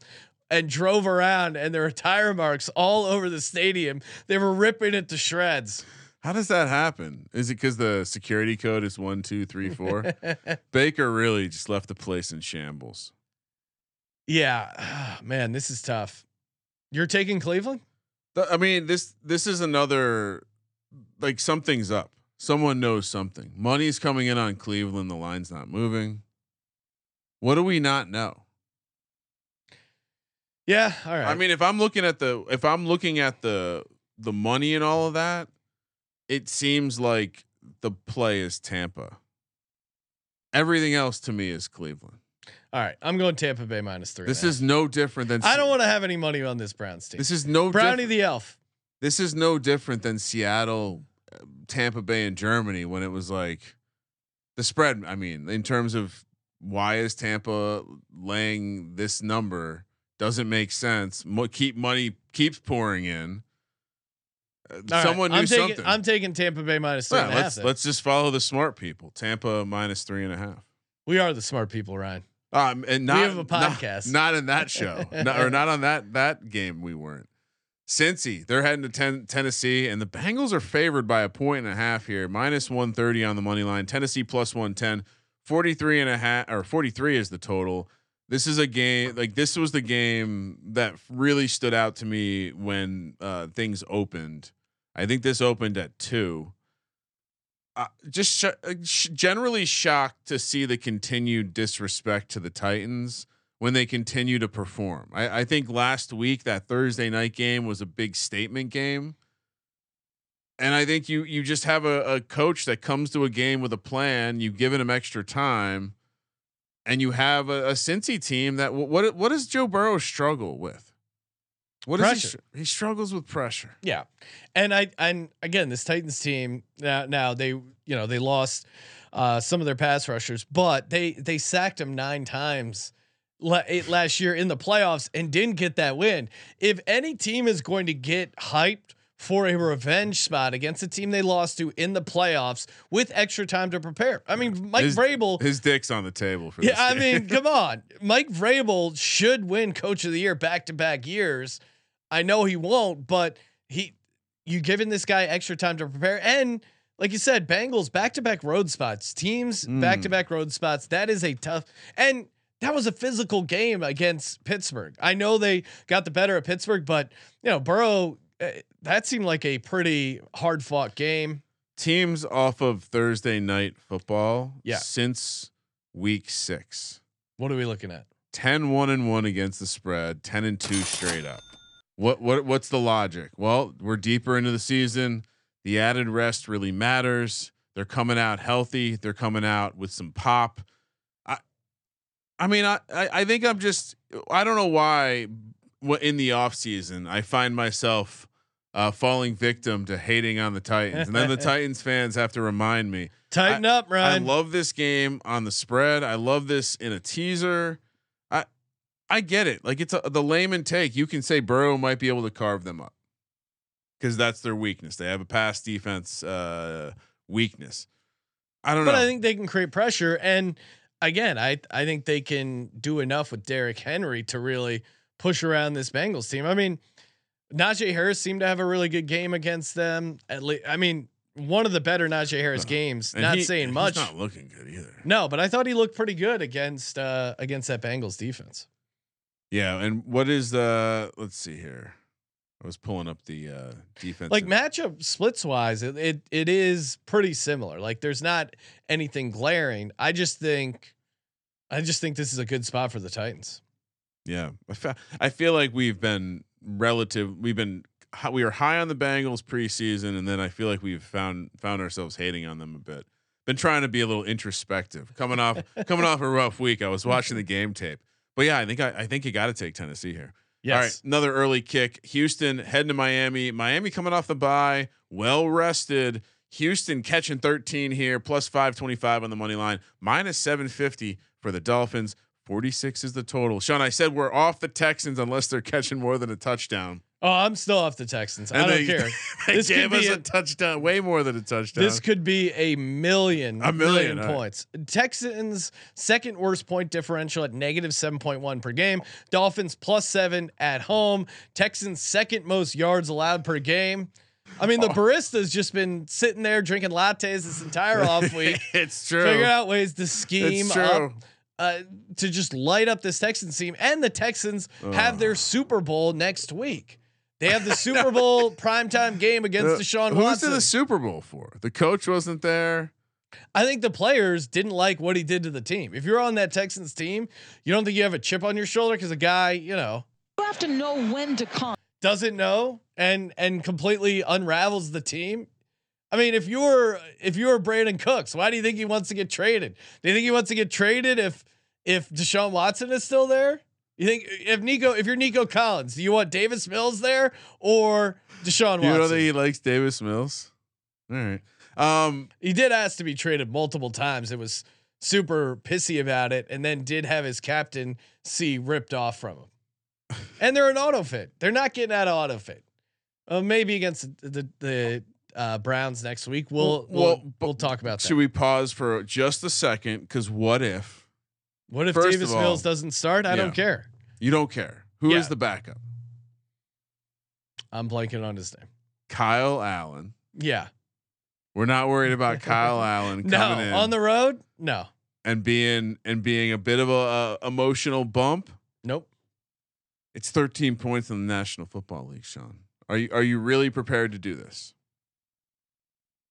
and drove around and there were tire marks all over the stadium. They were ripping it to shreds. How does that happen? Is it because the security code is one, two, three, four? *laughs* Baker really just left the place in shambles. Yeah, *sighs* man, this is tough. You're taking Cleveland? I mean, this this is another like something's up. Someone knows something. Money's coming in on Cleveland. The line's not moving. What do we not know? Yeah, all right. I mean, if I'm looking at the if I'm looking at the the money and all of that, it seems like the play is Tampa. Everything else to me is Cleveland. all right. I'm going Tampa Bay minus three. This is no different than. I don't want to have any money on this Browns team. This is no Brownie diff- the Elf. This is no different than Seattle, uh, Tampa Bay, and Germany when it was like the spread. I mean, in terms of why is Tampa laying this number doesn't make sense. Mo- keep money keeps pouring in. All right, someone I'm knew taking, something. I'm taking Tampa Bay minus three Yeah, and a let's then. let's just follow the smart people. Tampa minus three and a half. we are the smart people, Ryan. Um, and not have a not- podcast. *laughs* Not, in that show, *laughs* Not- or not on that that game. We weren't. Cincy, they're heading to ten, Tennessee, and the Bengals are favored by a point and a half here, minus one thirty on the money line. Tennessee plus 110, 43 and a half or forty three is the total. This is a game like this was the game that really stood out to me when uh, things opened. I think this opened at two. Uh, just sh- uh, sh- generally shocked to see the continued disrespect to the Titans when they continue to perform. I, I think last week that Thursday night game was a big statement game, and I think you you just have a, a coach that comes to a game with a plan. You've given him extra time, and you have a, a Cincy team that wh- what what does Joe Burrow struggle with? What he, Pressure. str- he struggles with pressure. Yeah, and I and again this Titans team now now they you know they lost uh, some of their pass rushers, but they they sacked him nine times eight last year in the playoffs and didn't get that win. If any team is going to get hyped for a revenge spot against a team they lost to in the playoffs with extra time to prepare, I mean Mike his, Vrabel. his dick's on the table for Yeah, this I game. mean, come on. *laughs* Mike Vrabel should win coach of the year back to back years. I know he won't, but he you giving this guy extra time to prepare and like you said, Bengals back to back road spots, teams back to back road spots. That is a tough and that was a physical game against Pittsburgh. I know they got the better of Pittsburgh, but you know, Burrow Eh, that seemed like a pretty hard fought game. teams off of Thursday night football Yeah. since week six. What are we looking at? 10 1 and 1 against the spread, 10 and 2 straight up. What what what's the logic? Well, we're deeper into the season. The added rest really matters. They're coming out healthy. They're coming out with some pop. I I mean, I I, I think I'm just I don't know why wh- in the off season I find myself uh, falling victim to hating on the Titans. And then the *laughs* Titans fans have to remind me Tighten up, Ryan. I love this game on the spread. I love this in a teaser. I I get it. Like it's a, the layman take. You can say Burrow might be able to carve them up because that's their weakness. They have a pass defense uh, weakness. I don't but know. But I think they can create pressure. And again, I I think they can do enough with Derrick Henry to really push around this Bengals team. I mean, Najee Harris seemed to have a really good game against them. At least, I mean, one of the better Najee Harris games. Not he- saying he's much. not looking good either. no, but I thought he looked pretty good against uh against that Bengals defense. Yeah. And what is the? Let's see here. I was pulling up the uh, defense. Like matchup splits wise, it, it it is pretty similar. Like there's not anything glaring. I just think I just think this is a good spot for the Titans. Yeah, I, fe- I feel like we've been relative. We've been we were high on the Bengals preseason, and then I feel like we've found found ourselves hating on them a bit. Been trying to be a little introspective. Coming off *laughs* coming off a rough week, I was watching the game tape, but yeah, I think I, I think you got to take Tennessee here. Yes. All right, another early kick. Houston heading to Miami. Miami coming off the bye, well rested. Houston catching 13 here, plus 525 on the money line, minus 750 for the Dolphins. 46 is the total. Sean, I said we're off the Texans unless they're catching more than a touchdown. Oh, I'm still off the Texans. I don't they- care. *laughs* They This gave could us be a, a- touchdown, way more than a touchdown. This could be a million, A million, right. points. Texans second worst point differential at negative seven point one per game. Dolphins plus seven at home. Texans second most yards allowed per game. I mean, Oh. the barista's just been sitting there drinking lattes this entire *laughs* off week, it's true. figuring out ways to scheme It's up true. Uh, to just light up this Texans team. And the Texans have their Super Bowl next week. They have the *laughs* Super Bowl primetime game against Uh, Deshaun Who's Watson. to the Super Bowl for? The coach wasn't there. I think the players didn't like what he did to the team. If you're on that Texans team, you don't think you have a chip on your shoulder because a guy, you know, You have to know when to come. doesn't know and and completely unravels the team. I mean, if you're if you're Brandin Cooks, why do you think he wants to get traded? Do you think he wants to get traded if if Deshaun Watson is still there? You think if Nico if you're Nico Collins, do you want Davis Mills there or Deshaun Watson? You know that he likes Davis Mills. All right. Um, he did ask to be traded multiple times. It was super pissy about it, and then did have his captain C ripped off from him. And they're an auto fade. They're not getting out of auto fade. Uh, maybe against the the, the uh, Browns next week. We'll we'll, Well, we'll talk about that. should we pause for just a second? Because what if what if first Davis all- Mills doesn't start? I Yeah. don't care. you don't care? Who is Yeah. the backup? I'm blanking on his name. Kyle Allen. Yeah. We're not worried about *laughs* Kyle Allen No, coming in on the road. No. and being and being a bit of a, a emotional bump. Nope. It's 13 points in the National Football League, Sean. Are you are you really prepared to do this?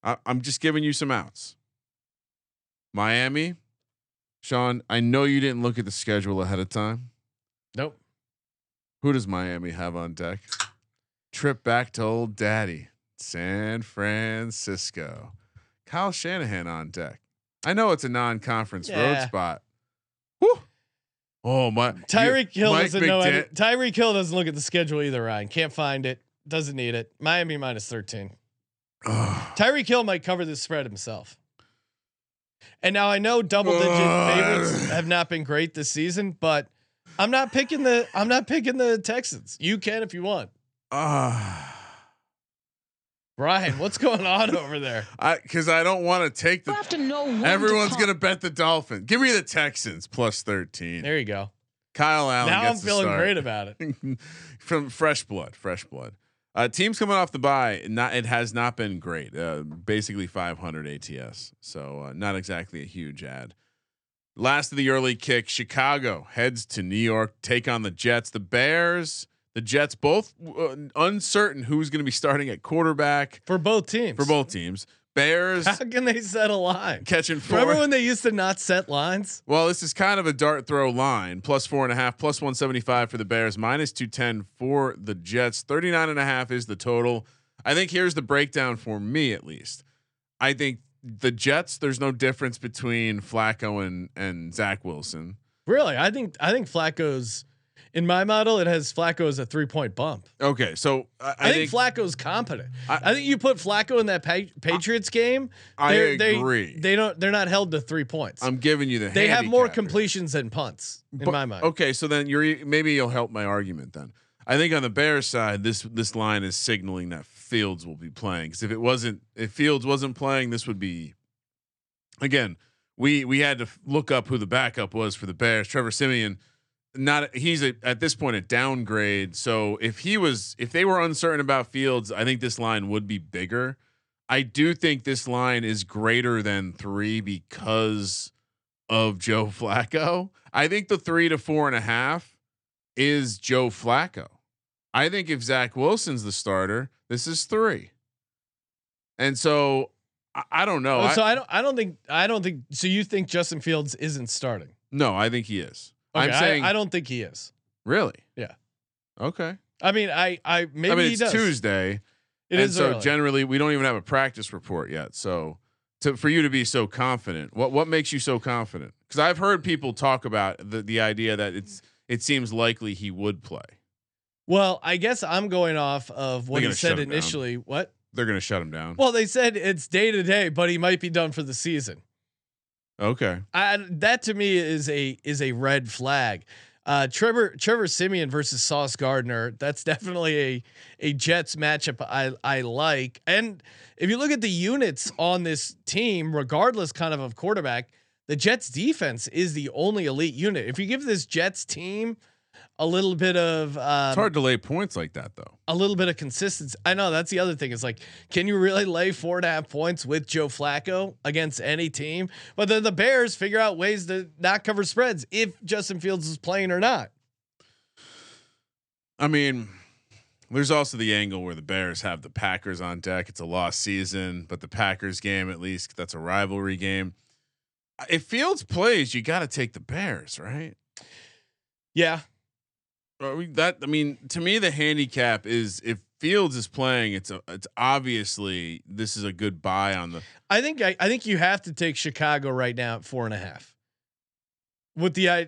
I, I'm just giving you some outs. Miami, Sean. I know you didn't look at the schedule ahead of time. Nope. Who does Miami have on deck? Trip back to old daddy, San Francisco. Kyle Shanahan on deck. I know it's a non-conference road spot. Whew. Oh my! Tyreek Hill Mike doesn't know. McDan- Tyreek Hill doesn't look at the schedule either. Ryan can't find it. Doesn't need it. Miami minus thirteen. Ugh. Kill might cover this spread himself. And now I know double digit Ugh. favorites have not been great this season, but I'm not picking the I'm not picking the Texans. You can if you want. Ah. Brian, what's going on *laughs* over there? I because I don't want to take You the. have to know Everyone's to gonna bet the Dolphins. Give me the Texans plus thirteen. There you go. Kyle Allen. now I'm feeling start. great about it. *laughs* from fresh blood, fresh blood. Uh, teams coming off the bye, not it has not been great. Uh, basically 500 ATS, so uh, not exactly a huge ad. Last of the early kick, Chicago heads to New York, take on the Jets. The Bears, the Jets, both uh, uncertain who's going to be starting at quarterback For both teams. for both teams. Bears How can they set a line? catching four. Remember when they used to not set lines? Well, this is kind of a dart throw line. Plus four and a half, plus 175 for the Bears, minus 210 for the Jets. 39 and a half is the total. I think here's the breakdown for me, at least. I think the Jets, there's no difference between Flacco and, and Zach Wilson. Really? I think I think Flacco's in my model, it has Flacco as a three point bump. Okay. So I, I, think, Flacco's competent. I- I, think you put Flacco in that pa- Patriots game. I they're- they- agree. They, don't. They're not held to three points. I'm giving you the they have more completions than punts in But- my mind. Okay, so then you're maybe you'll help my argument then. I think on the Bears side, this this line is signaling that Fields will be playing. Because if it wasn't, if Fields wasn't playing, this would be. Again, we we had to look up who the backup was for the Bears. Trevor Siemian, not he's a, at this point a downgrade. So if he was, if they were uncertain about Fields, I think this line would be bigger. I do think this line is greater than three because of Joe *laughs* Flacco. I think the three to four and a half is Joe Flacco. I think if Zach Wilson's the starter, this is three. And so I, I don't know. Oh, so I, I don't. I don't think. I don't think. So you think Justin Fields isn't starting? no, I think he is. I'm saying I, don't think he is. really. Yeah. Okay. I mean, I I maybe I mean, he it's does. Tuesday. It and is so early. generally we don't even have a practice report yet. So to for you to be so confident, what what makes you so confident? Because I've heard people talk about the the idea that it's it seems likely he would play. well, I guess I'm going off of what he said him down. initially. What? They're going to shut him down. Well, they said it's day to day, but he might be done for the season. Okay. I, that to me is a is a red flag. Uh, Trevor Trevor Siemian versus Sauce Gardner. That's *laughs* definitely a a Jets matchup I I like. And if you look at the units on this team, regardless kind of of quarterback, the Jets defense is the only elite unit. If you give this Jets team a little bit of um, It's hard to lay points like that though. a little bit of consistency. I know that's the other thing. Is like, can you really lay four and a half points with Joe Flacco against any team? But then the Bears figure out ways to not cover spreads if Justin Fields is playing or not. I mean, there's also the angle where the Bears have the Packers on deck. It's a lost season, but the Packers game at least that's a rivalry game. If Fields plays, you got to take the Bears, right? Yeah, that I mean, to me, the handicap is if Fields is playing, it's a, it's obviously this is a good buy on the. I think I, I think you have to take Chicago right now at four and a half. With the I,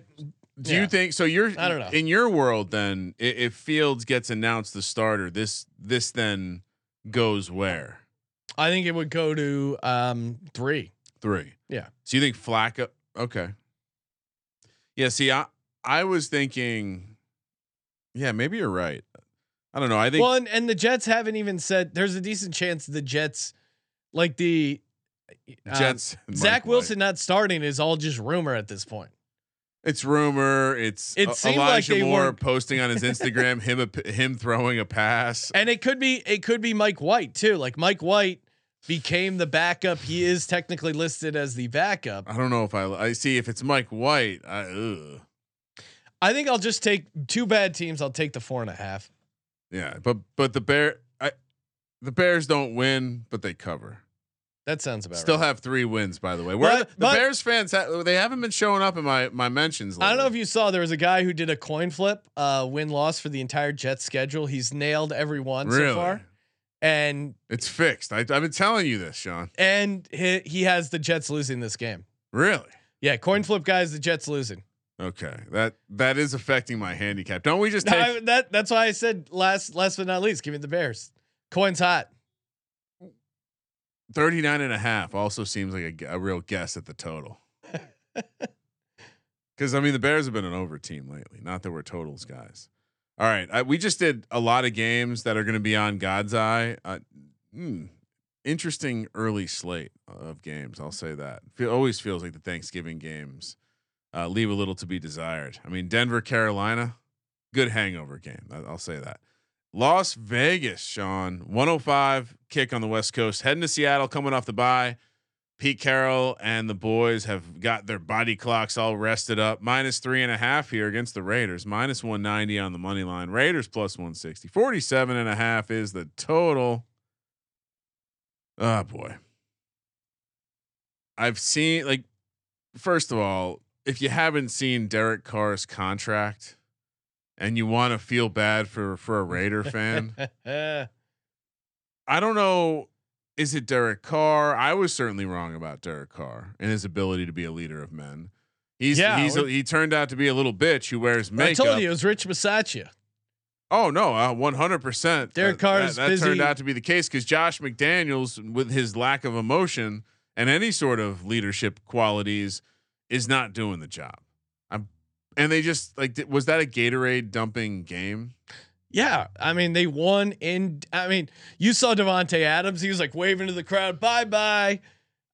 Do Yeah. you think so? You're I don't know. in your world then. If Fields gets announced the starter, this this then goes where I think it would go to um three. three. Yeah. So you think Flacco? Okay. Yeah. See, I I was thinking. Yeah, maybe you're right. I don't know. I think Well, and, and the Jets haven't even said there's a decent chance the Jets, like the um, Jets. *laughs* Zach. Wilson not starting is all just rumor at this point. It's rumor. It's It like Elijah they Moore weren't- posting on his *laughs* Instagram him a him throwing a pass. And it could be it could be Mike White too. Like Mike White became the backup. He is technically listed as the backup. I don't know if I I see if it's Mike White. I, ugh. I think I'll just take two bad teams. I'll take the four and a half. Yeah, but but the bear I the Bears don't win, but they cover. That sounds about Still right. have three wins, by the way. Where the, the Bears fans ha- they haven't been showing up in my my mentions. I don't know if you saw there was a guy who did a coin flip, uh, win loss for the entire Jets schedule. He's nailed every one really. so far, and It's fixed. I, I've been telling you this, Sean. and he, he has the Jets losing this game. Really? Yeah, coin flip guys, the Jets losing. Okay. That that is affecting my handicap. Don't we just No, take? I- that that's why I said last last but not least, give me the Bears. Coin's hot. 39 and a half also seems like a real guess at the total. *laughs* Because I mean, the Bears have been an over team lately. Not that we're totals guys. All right, I, we just did a lot of games that are going to be on God's eye. Uh, interesting early slate of games. I'll say that. Feel, always feels like the Thanksgiving games uh, leave a little to be desired. I mean, Denver, Carolina, good hangover game. I, I'll say that. Las Vegas, Sean, 105 kick on the West Coast, heading to Seattle, coming off the bye. Pete Carroll and the boys have got their body clocks all rested up. Minus three and a half here against the Raiders. Minus 190 on the money line. Raiders plus 160. 47 and a half is the total. Oh boy. I've seen like first of all, if you haven't seen Derek Carr's contract and you want to feel bad for for a Raider fan, *laughs* I don't know. Is it Derek Carr? I was certainly wrong about Derek Carr and his ability to be a leader of men. He's Yeah, he's a, he turned out to be a little bitch who wears makeup. I told you it was Rich Masaccia. Oh no, one hundred percent. Derek Uh, Carr that, that busy- turned out to be the case because Josh McDaniels, with his lack of emotion and any sort of leadership qualities, is not doing the job. I'm, and they just like was that a Gatorade dumping game? Yeah, I mean they won in. I mean you saw Davante Adams. He was like waving to the crowd, bye bye.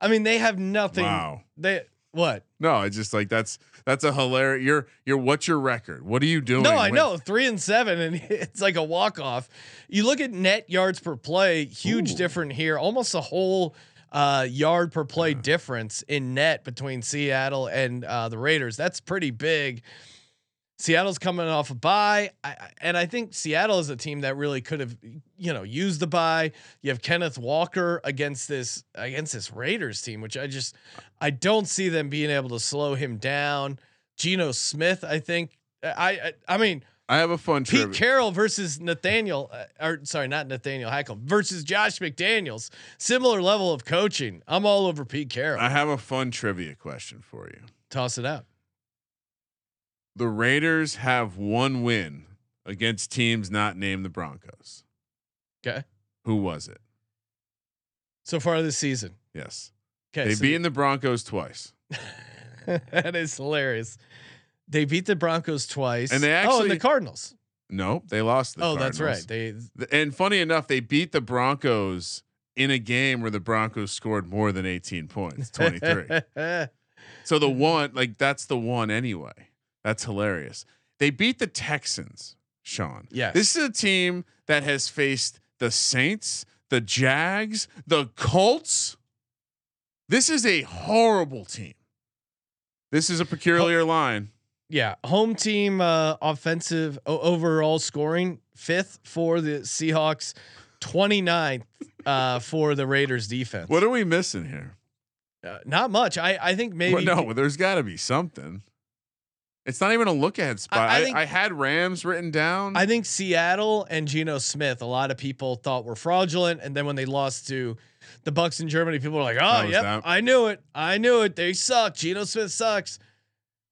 I mean they have nothing. Wow. They what? No, it's just like that's that's a hilarious. You're you're what's your record? What are you doing? No, I when- know three and seven, and *laughs* it's like a walk off. You look at net yards per play, huge different here, almost a whole uh, yard per play difference in net between Seattle and uh, the Raiders. That's pretty big. Seattle's coming off a bye, I, I- and I think Seattle is a team that really could have, you know, used the bye. You have Kenneth Walker against this against this Raiders team, which I just I don't see them being able to slow him down. Geno Smith, I think I I, I mean I have a fun Pete trivia. Carroll versus Nathaniel, uh, or sorry, not Nathaniel Hackett versus Josh McDaniels. Similar level of coaching. I'm all over Pete Carroll. I have a fun trivia question for you. Toss it out. The Raiders have one win against teams not named the Broncos. Okay. Who was it? So far this season. Yes. Okay. They so beaten the Broncos twice. *laughs* that is hilarious. They beat the Broncos twice. And they actually oh, and the Cardinals. Nope, they lost. The oh, that's right. They And funny enough, they beat the Broncos in a game where the Broncos scored more than 18 points, 23. *laughs* so the one, like that's the one anyway. That's hilarious. They beat the Texans, Sean. Yes. This is a team that has faced the Saints, the Jags, the Colts. This is a horrible team. This is a peculiar line. Yeah, home team uh, offensive overall scoring fifth for the Seahawks, 29th uh, for the Raiders defense. What are we missing here? Uh, not much. I I think maybe Well, no, there's got to be something. It's not even a look ahead spot. I I, think- I had Rams written down. I think Seattle and Geno Smith, a lot of people thought were fraudulent, and then when they lost to the Bucks in Germany, people were like, "Oh, yep, that. I knew it, I knew it. They suck. Geno Smith sucks."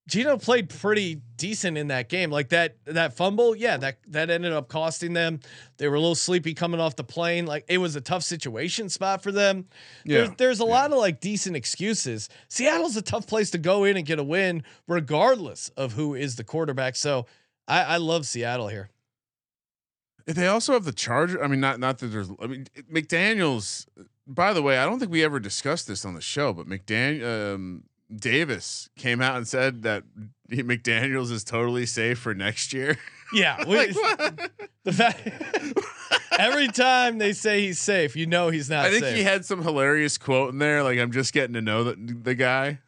Geno played pretty decent in that game. Like that that fumble, yeah, that that ended up costing them. They were a little sleepy coming off the plane. Like it was a tough situation spot for them. There's, Yeah, there's a lot of like decent excuses. Seattle's a tough place to go in and get a win, regardless of who is the quarterback. So I, I love Seattle here. they also have the Charger. I mean, not not that there's. I mean, McDaniel's. By the way, I don't think we ever discussed this on the show, but McDaniel um, Davis came out and said that he- McDaniel's is totally safe for next year. *laughs* Yeah, *laughs* we, Like, *laughs* the fact every time they say he's safe, you know he's not. I think safe. he had some hilarious quote in there. Like, I'm just getting to know the, the guy.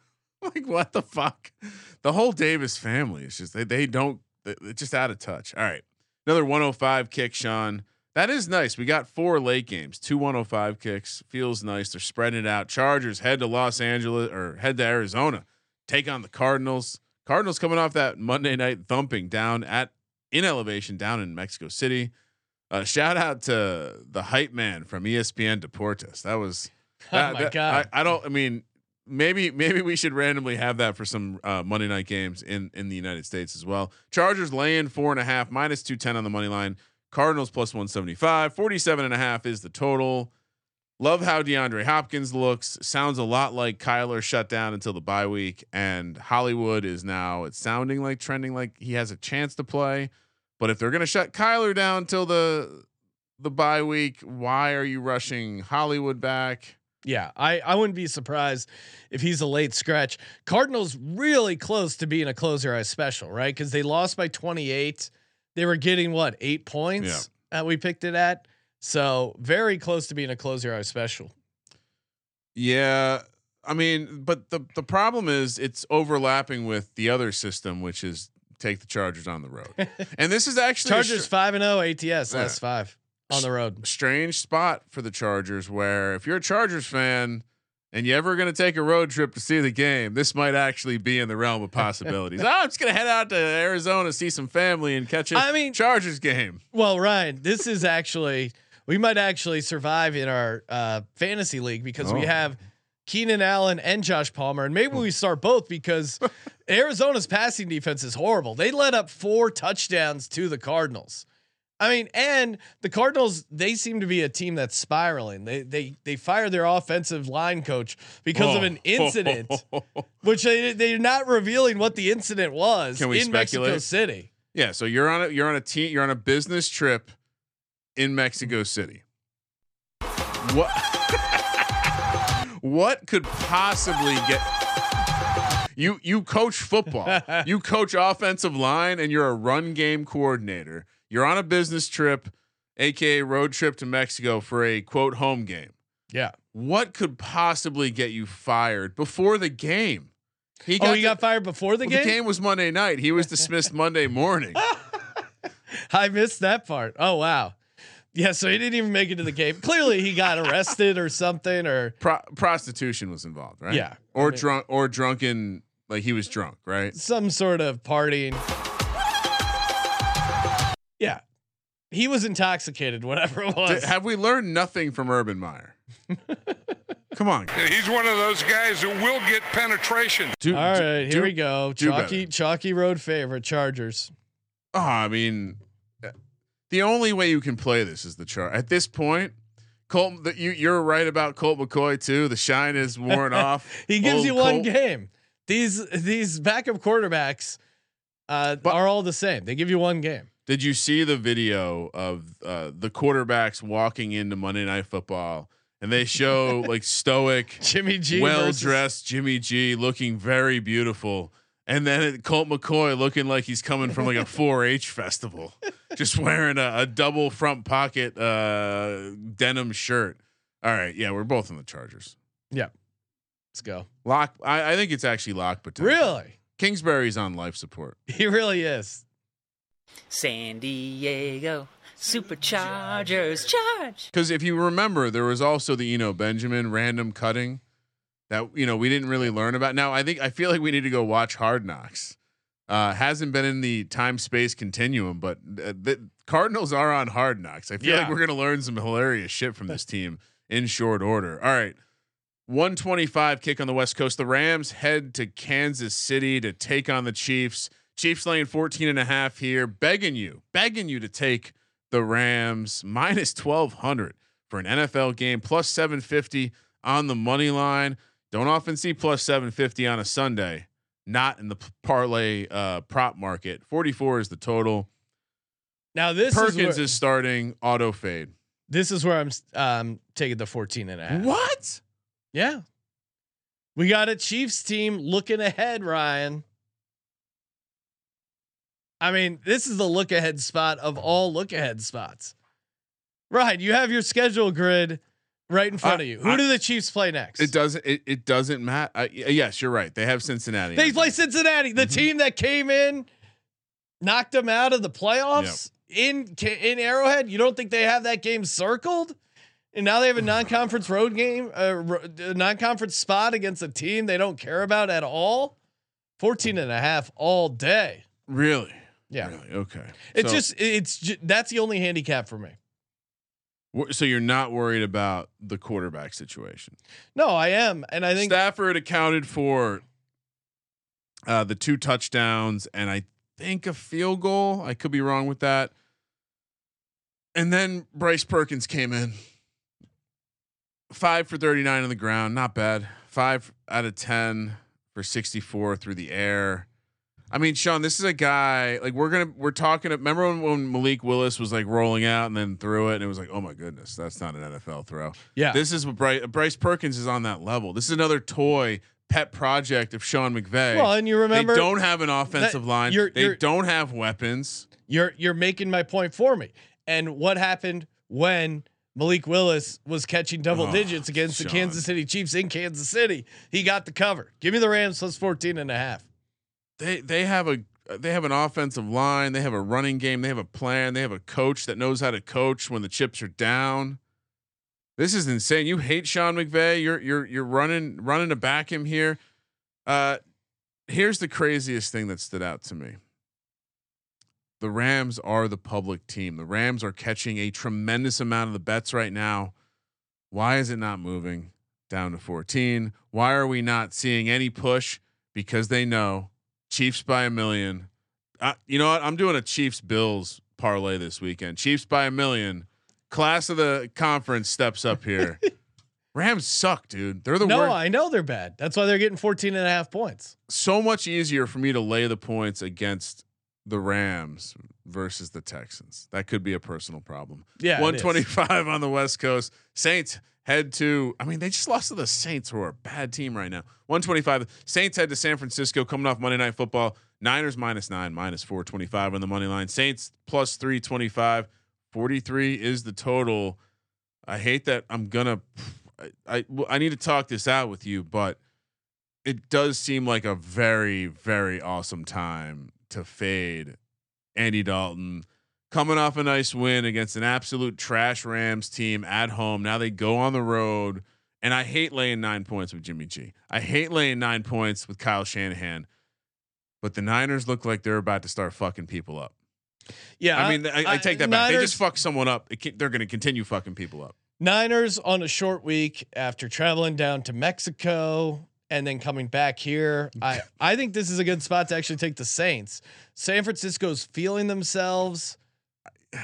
Like, what the fuck? The whole Davis family is just, they, they don't they're just out of touch. All right. Another 105 kick, Sean. That is nice. We got four late games, two 105 kicks. Feels nice. They're spreading it out. Chargers head to Los Angeles or head to Arizona, take on the Cardinals. Cardinals coming off that Monday night thumping down at in elevation down in Mexico City. Uh, shout out to the hype man from ESPN Deportes. That was *laughs* Oh my that- God. I, I don't. I mean, maybe maybe we should randomly have that for some uh, Monday night games in in the United States as well. Chargers laying four and a half, minus two ten on the money line. Cardinals plus 175. 47 and a half is the total. Love how DeAndre Hopkins looks. Sounds a lot like Kyler shut down until the bye week, and Hollywood is now. It's sounding like trending like he has a chance to play. But if they're gonna shut Kyler down till the the bye week, why are you rushing Hollywood back? Yeah, I, I wouldn't be surprised if he's a late scratch. Cardinals really close to being a closer eye special, right? Because they lost by 28. They were getting what eight points that we picked it at. So very close to being a close closer eye special. Yeah, I mean, but the the problem is it's overlapping with the other system, which is take the Chargers on the road. *laughs* and this is actually Chargers str- five and oh zero ATS Yeah. last five on the road. strange spot for the Chargers where if you're a Chargers fan and you're ever going to take a road trip to see the game, this might actually be in the realm of possibilities. oh, *laughs* I'm just going to head out to Arizona, see some family, and catch a I mean- Chargers game. Well, Ryan, this is actually we might actually survive in our uh, fantasy league because we Oh. have Keenan Allen and Josh Palmer, and maybe we start both because *laughs* Arizona's passing defense is horrible. They let up four touchdowns to the Cardinals. I mean, and the Cardinals they seem to be a team that's spiraling. They they they fired their offensive line coach because of an *laughs* oh. incident, which they they're not revealing what the incident was Can we in Mexico speculate? City. Yeah, so you're on a you're on a team you're on a business trip in Mexico City. What *laughs* What could possibly get You you coach football. *laughs* you coach offensive line and you're a run game coordinator. You're on a business trip, aka road trip to Mexico for a quote home game. Yeah. What could possibly get you fired before the game? He oh, he to- got fired before the well, game. the game was Monday night. He was dismissed *laughs* Monday morning. I missed that part. Oh wow. Yeah, so he didn't even make it to the game. Clearly, he got *laughs* arrested or something, or Pro- prostitution was involved, right? Yeah, Or I mean- drunk or drunken like he was drunk, right? some sort of partying. He was intoxicated, *laughs* whatever it was. Have we learned nothing from Urban Meyer? Come on. He's one of those guys who will get penetration. Do, All do- here do- we go. Chalky, better. chalky road favorite Chargers. Oh, I mean, uh, the only way you can play this is the chart. At this point, Colt, the, you you're right about Colt McCoy too. The shine is worn *laughs* off. He gives Old you one Colt- game. These these backup quarterbacks uh, But- are all the same. They give you one game. Did you see the video of uh, the quarterbacks walking into Monday Night Football, and they show *laughs* like stoic, Jimmy G. well dressed Jimmy G looking very beautiful. And then it- Colt McCoy looking like he's coming from like a *laughs* 4-H festival, just wearing a, a double front pocket uh, denim shirt. All right, yeah, we're both on the Chargers. Yeah. Let's go. Lock. I, I think it's actually lock, but Really? Kingsbury's on life support. He really is. San Diego Superchargers charge. Because if you remember, there was also the Eno Benjamin random cutting that you know we didn't really learn about. Now I think I feel like we need to go watch Hard Knocks. Uh, hasn't been in the time space continuum, but uh, the Cardinals are on Hard Knocks. I feel like we're gonna learn some hilarious shit from this team in short order. All right. 125 kick on the West Coast. The Rams head to Kansas City to take on the Chiefs. Chiefs laying 14 and a half here, begging you, begging you to take the Rams minus 1200 for an NFL game, plus 750 on the money line. Don't often see plus 750 on a Sunday, not in the parlay uh, prop market. 44 is the total. Now this Perkins is, where, is starting auto fade. this is where I'm um, taking the 14 and a half. What? Yeah. We got a Chiefs team looking ahead, Ryan. I mean, this is the look ahead spot of all look ahead spots. Right, you have your schedule grid right in front I- of you. Who I- do the Chiefs play next? It doesn't. It, it doesn't matter. Uh, yes, you're right. They have Cincinnati. They play. Cincinnati, the Mhm. team that came in, knocked them out of the playoffs in in Arrowhead. You don't think they have that game circled? And now they have a *sighs* non-conference road game, a, a non-conference spot against a team they don't care about at all. 14 and a half all day. Really? Yeah. Really? Okay. It's So- just it's ju- that's the only handicap for me. So you're not worried about the quarterback situation. No, I am, and I think Stafford accounted for uh, the two touchdowns and I think a field goal. I could be wrong with that. And then Bryce Perkins came in. Five for 39 on the ground. Not bad. Five out of 10 for 64 through the air. I mean, Sean, this is a guy like we're gonna we're talking. Remember when, when Malik Willis was like rolling out and then threw it, and it was like, oh my goodness, that's not an NFL throw. yeah. This is what Bryce, Bryce Perkins is on that level. This is another toy pet project of Sean McVay. well, and you remember they don't have an offensive line. you're- they you're- don't have weapons. You're you're making my point for me. And what happened when Malik Willis was catching double Oh, digits against the Kansas City Chiefs in Kansas City? He got the cover. Give me the Rams plus 14 and a half. They they have a they have an offensive line. They have a running game. They have a plan. They have a coach that knows how to coach when the chips are down. This is insane. You hate Sean McVay. You're you're you're running running to back him here. Uh, here's the craziest thing that stood out to me. The Rams are the public team. The Rams are catching a tremendous amount of the bets right now. Why is it not moving down to 14? Why are we not seeing any push? Because they know Chiefs by a million. Uh, you know what? I'm doing a Chiefs Bills parlay this weekend. Chiefs by a million. Class of the conference steps up here. *laughs* Rams suck, dude. They're the No, worst. I know they're bad. That's why they're getting 14 and a half points. so much easier for me to lay the points against the Rams versus the Texans. That could be a personal problem. Yeah. 125 on the West Coast. Saints head to, I mean, they just lost to the Saints, who are a bad team right now. 125. Saints head to San Francisco coming off Monday Night Football. Niners minus nine, minus 425 on the money line. Saints plus 325. 43 is the total. I hate that I'm gonna. I, I I need to talk this out with you, but it does seem like a very very awesome time to fade Andy Dalton coming off a nice win against an absolute trash Rams team at home. Now they go on the road, and I hate laying nine points with Jimmy G. I hate laying nine points with Kyle Shanahan, but the Niners look like they're about to start fucking people up. Yeah, I mean, I, I take that back. They just fuck someone up. They're going to continue fucking people up. Niners on a short week after traveling down to Mexico and then coming back here. I I think this is a good spot to actually take the Saints. San Francisco's feeling themselves. *sighs*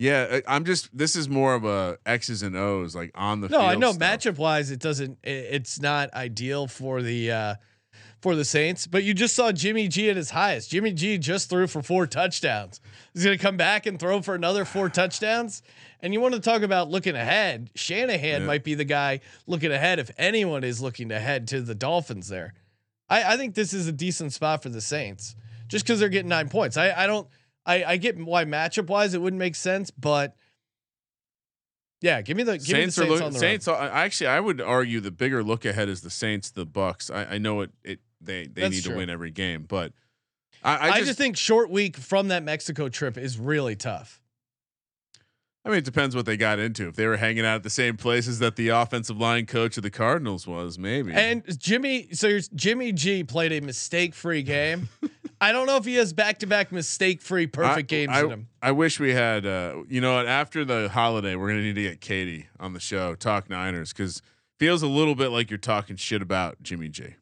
Yeah, I'm just. This is more of a X's and O's, like on the. No, I know stuff. matchup wise, it doesn't. It's not ideal for the uh, for the Saints. But you just saw Jimmy G at his highest. Jimmy G just threw for four touchdowns. He's going to come back and throw for another four touchdowns. And you want to talk about looking ahead? Shanahan Yeah. might be the guy looking ahead if anyone is looking ahead to the Dolphins. There, I, I think this is a decent spot for the Saints just because they're getting nine points. I, I don't. I, I get why matchup wise it wouldn't make sense, but. Yeah, give me the give Saints me are the Saints look, on the road. Saints. Are, actually, I would argue the bigger look ahead is the Saints, the Bucks. I, I know it. It they they That's need true. to win every game, but I, I, I, just, just, think short week from that Mexico trip is really tough. I mean, it depends what they got into. If they were hanging out at the same places that the offensive line coach of the Cardinals was, maybe. And Jimmy, so Jimmy G played a mistake-free game. *laughs* I don't know if he has back-to-back mistake-free perfect I, games I, in him. I wish we had. Uh, you know what? After the holiday, we're gonna need to get Katie on the show, talk Niners, because feels a little bit like you're talking shit about Jimmy G.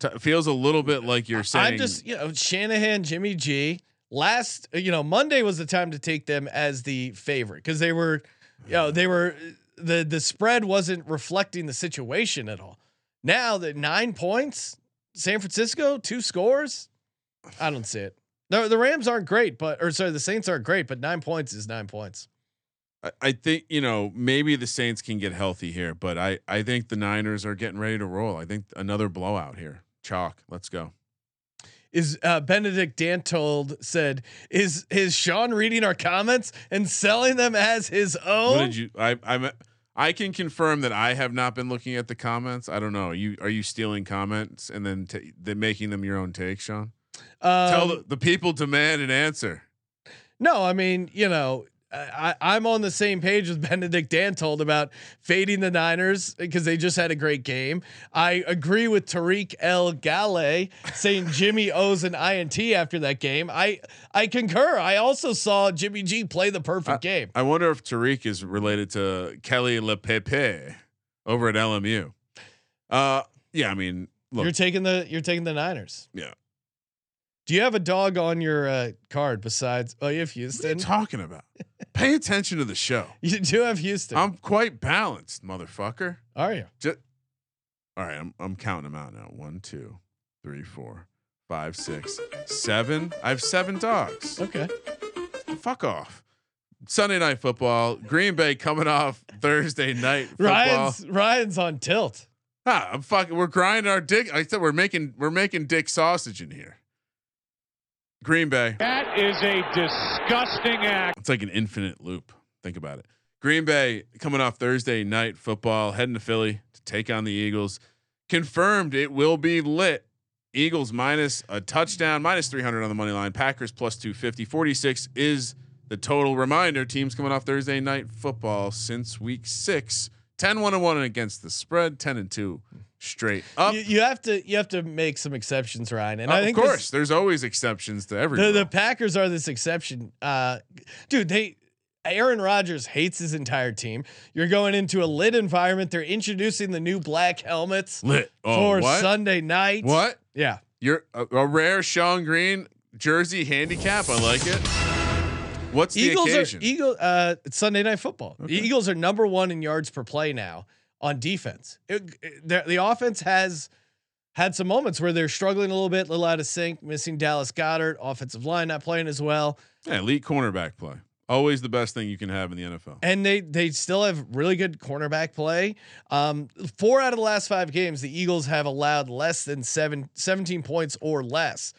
T- feels a little bit like you're saying. I'm just, you know, Shanahan, Jimmy G. Last, you know, Monday was the time to take them as the favorite because they were, you know, they were the the spread wasn't reflecting the situation at all. Now that nine points, San Francisco two scores, I don't see it. No, the Rams aren't great, but or sorry, the Saints aren't great, but nine points is nine points. I, I think you know maybe the Saints can get healthy here, but I I think the Niners are getting ready to roll. I think another blowout here. Chalk. Let's go. Is uh, Benedict Dantold said is is Sean reading our comments and selling them as his own? What did you? I I I can confirm that I have not been looking at the comments. I don't know. You are you stealing comments and then ta then making them your own take, Sean? Um, Tell the, the people demand an answer. No, I mean, you know, I, I'm on the same page with *laughs* Benedict Dantold about fading the Niners because they just had a great game. I agree with Tariq El Gale saying Jimmy *laughs* owes an INT after that game. I I concur. I also saw Jimmy G play the perfect game. I wonder if Tariq is related to Kelly LePepe over at LMU. Uh, yeah, I mean, look, You're taking the you're taking the Niners. yeah. Do you have a dog on your uh, card besides? Oh, you have Houston. What are you talking about? *laughs* Pay attention to the show. You do have Houston. I'm quite balanced, motherfucker. Are you? Just all right. I'm I'm counting them out now. One, two, three, four, five, six, seven. I have seven dogs. Okay. Fuck off. Sunday night football. Green Bay coming off Thursday night *laughs* football. Ryan's Ryan's on tilt. Ah, I'm fucking. We're grinding our dick. I said we're making we're making dick sausage in here. Green Bay. That is a disgusting act. It's like an infinite loop. Think about it. Green Bay coming off Thursday night football, heading to Philly to take on the Eagles. Confirmed it will be lit. Eagles minus a touchdown, minus 300 on the money line. Packers plus 250. 46 is the total. Reminder teams coming off Thursday night football since week six. 10 1 and 1 against the spread, 10 and 2 straight up. You, you have to you have to make some exceptions, Ryan. And Uh, I think of course, this- there's always exceptions to every the, the. Packers are this exception. Uh, dude, they Aaron Rodgers hates his entire team. You're going into a lit environment. They're introducing the new black helmets lit. Oh, for what? Sunday night. What? Yeah. You're a, a rare Sean Green jersey handicap. I like it. What's the Eagles occasion? are Eagle. Uh, it's Sunday night football. The Eagles are number one in yards per play now on defense. It- it- the, the offense has had some moments where they're struggling a little bit, a little out of sync, missing Dallas Goedert, offensive line not playing as well. yeah, elite cornerback play. Always the best thing you can have in the NFL. and they they still have really good cornerback play. Um, four out of the last five games, the Eagles have allowed less than seven, 17 points or less.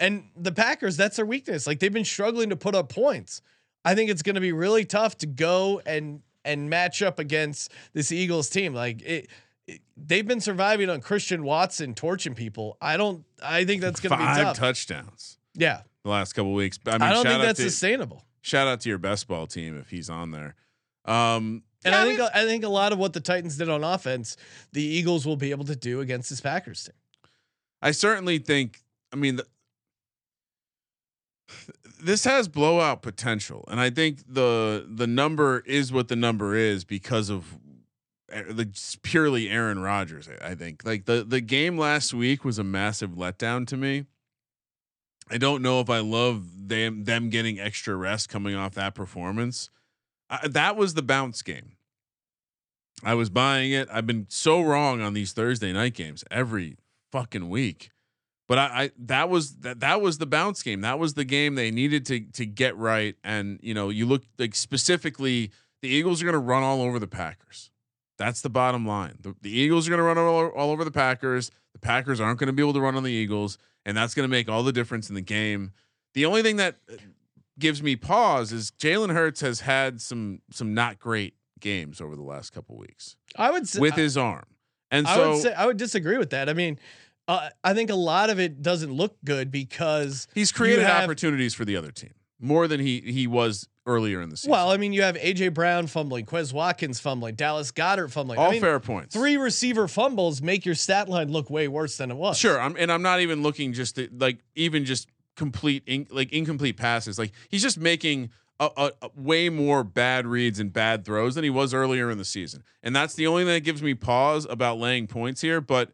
And the Packers, that's their weakness. Like they've been struggling to put up points. I think it's going to be really tough to go and and match up against this Eagles team. Like it, it- they've been surviving on Christian Watson torching people. I don't. I think that's going to be Five tough. touchdowns yeah, the last couple weeks. I mean, I, don't shout think out that's to sustainable. shout out to your best ball team if he's on there. Um, And yeah, I think mean, I think a lot of what the Titans did on offense, the Eagles will be able to do against this Packers team. I certainly think. I mean, the, this has blowout potential, and I think the the number is what the number is because of uh, the purely Aaron Rodgers. I- I think like the the game last week was a massive letdown to me. I don't know if I love them them getting extra rest coming off that performance. I, that was the bounce game. I was buying it. I've been so wrong on these Thursday night games every fucking week. But I, I that was that that was the bounce game. That was the game they needed to to get right. And you know, you look like specifically, the Eagles are going to run all over the Packers. That's the bottom line. The, the Eagles are going to run all, all over the Packers. The Packers aren't going to be able to run on the Eagles, and that's going to make all the difference in the game. The only thing that uh, gives me pause is Jalen Hurts has had some some not great games over the last couple weeks I would say with his arm, and I so would say I would disagree with that. I mean, uh, I think a lot of it doesn't look good because he's created have- opportunities for the other team more than he he was earlier in the season. Well, I mean, you have AJ Brown fumbling, Quez Watkins fumbling, Dallas Goedert fumbling. all I mean, fair points. Three receiver fumbles make your stat line look way worse than it was. Sure, I'm, and I'm not even looking just to, like even just complete in, like incomplete passes. Like he's just making a, a, a way more bad reads and bad throws than he was earlier in the season, and that's the only thing that gives me pause about laying points here. But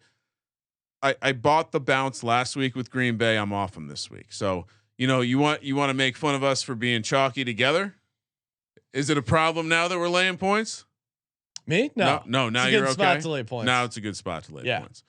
I, I bought the bounce last week with Green Bay. I'm off them this week. So you know you want you want to make fun of us for being chalky together. Is it a problem now that we're laying points? Me? No. no. no now It's a you're good okay. spot to lay points. Now it's a good spot to lay Yeah. points.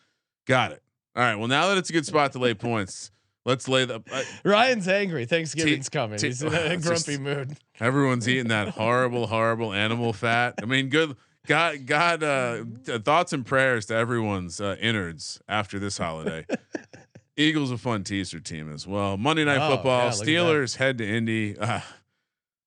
Got it. All right. Well, now that it's a good spot to lay *laughs* points, let's lay the. Uh, Ryan's angry. Thanksgiving's T- coming. T- He's in *laughs* a grumpy just- mood. everyone's eating that horrible, horrible animal fat. I mean, good. God, God, uh, thoughts and prayers to everyone's uh, innards after this holiday. *laughs* Eagles a fun teaser team as well. Monday Night Oh, Football. yeah, look at that. Steelers head to Indy. Uh,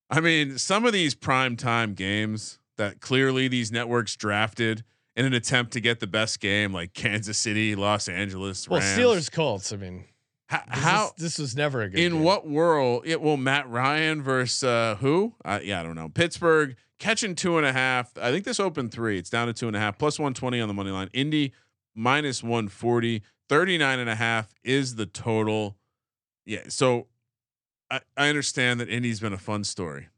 I mean, some of these prime time games that clearly these networks drafted in an attempt to get the best game, like Kansas City, Los Angeles. Well, Steelers Colts. I mean, This how is, this was never a good. in game. what world? It will Matt Ryan versus uh, who? Uh, yeah, I don't know. Pittsburgh catching two and a half. I think this opened three. It's down to two and a half plus 120 on the money line. Indy minus 140. 39 and a half is the total. Yeah. So I, I understand that Indy's been a fun story.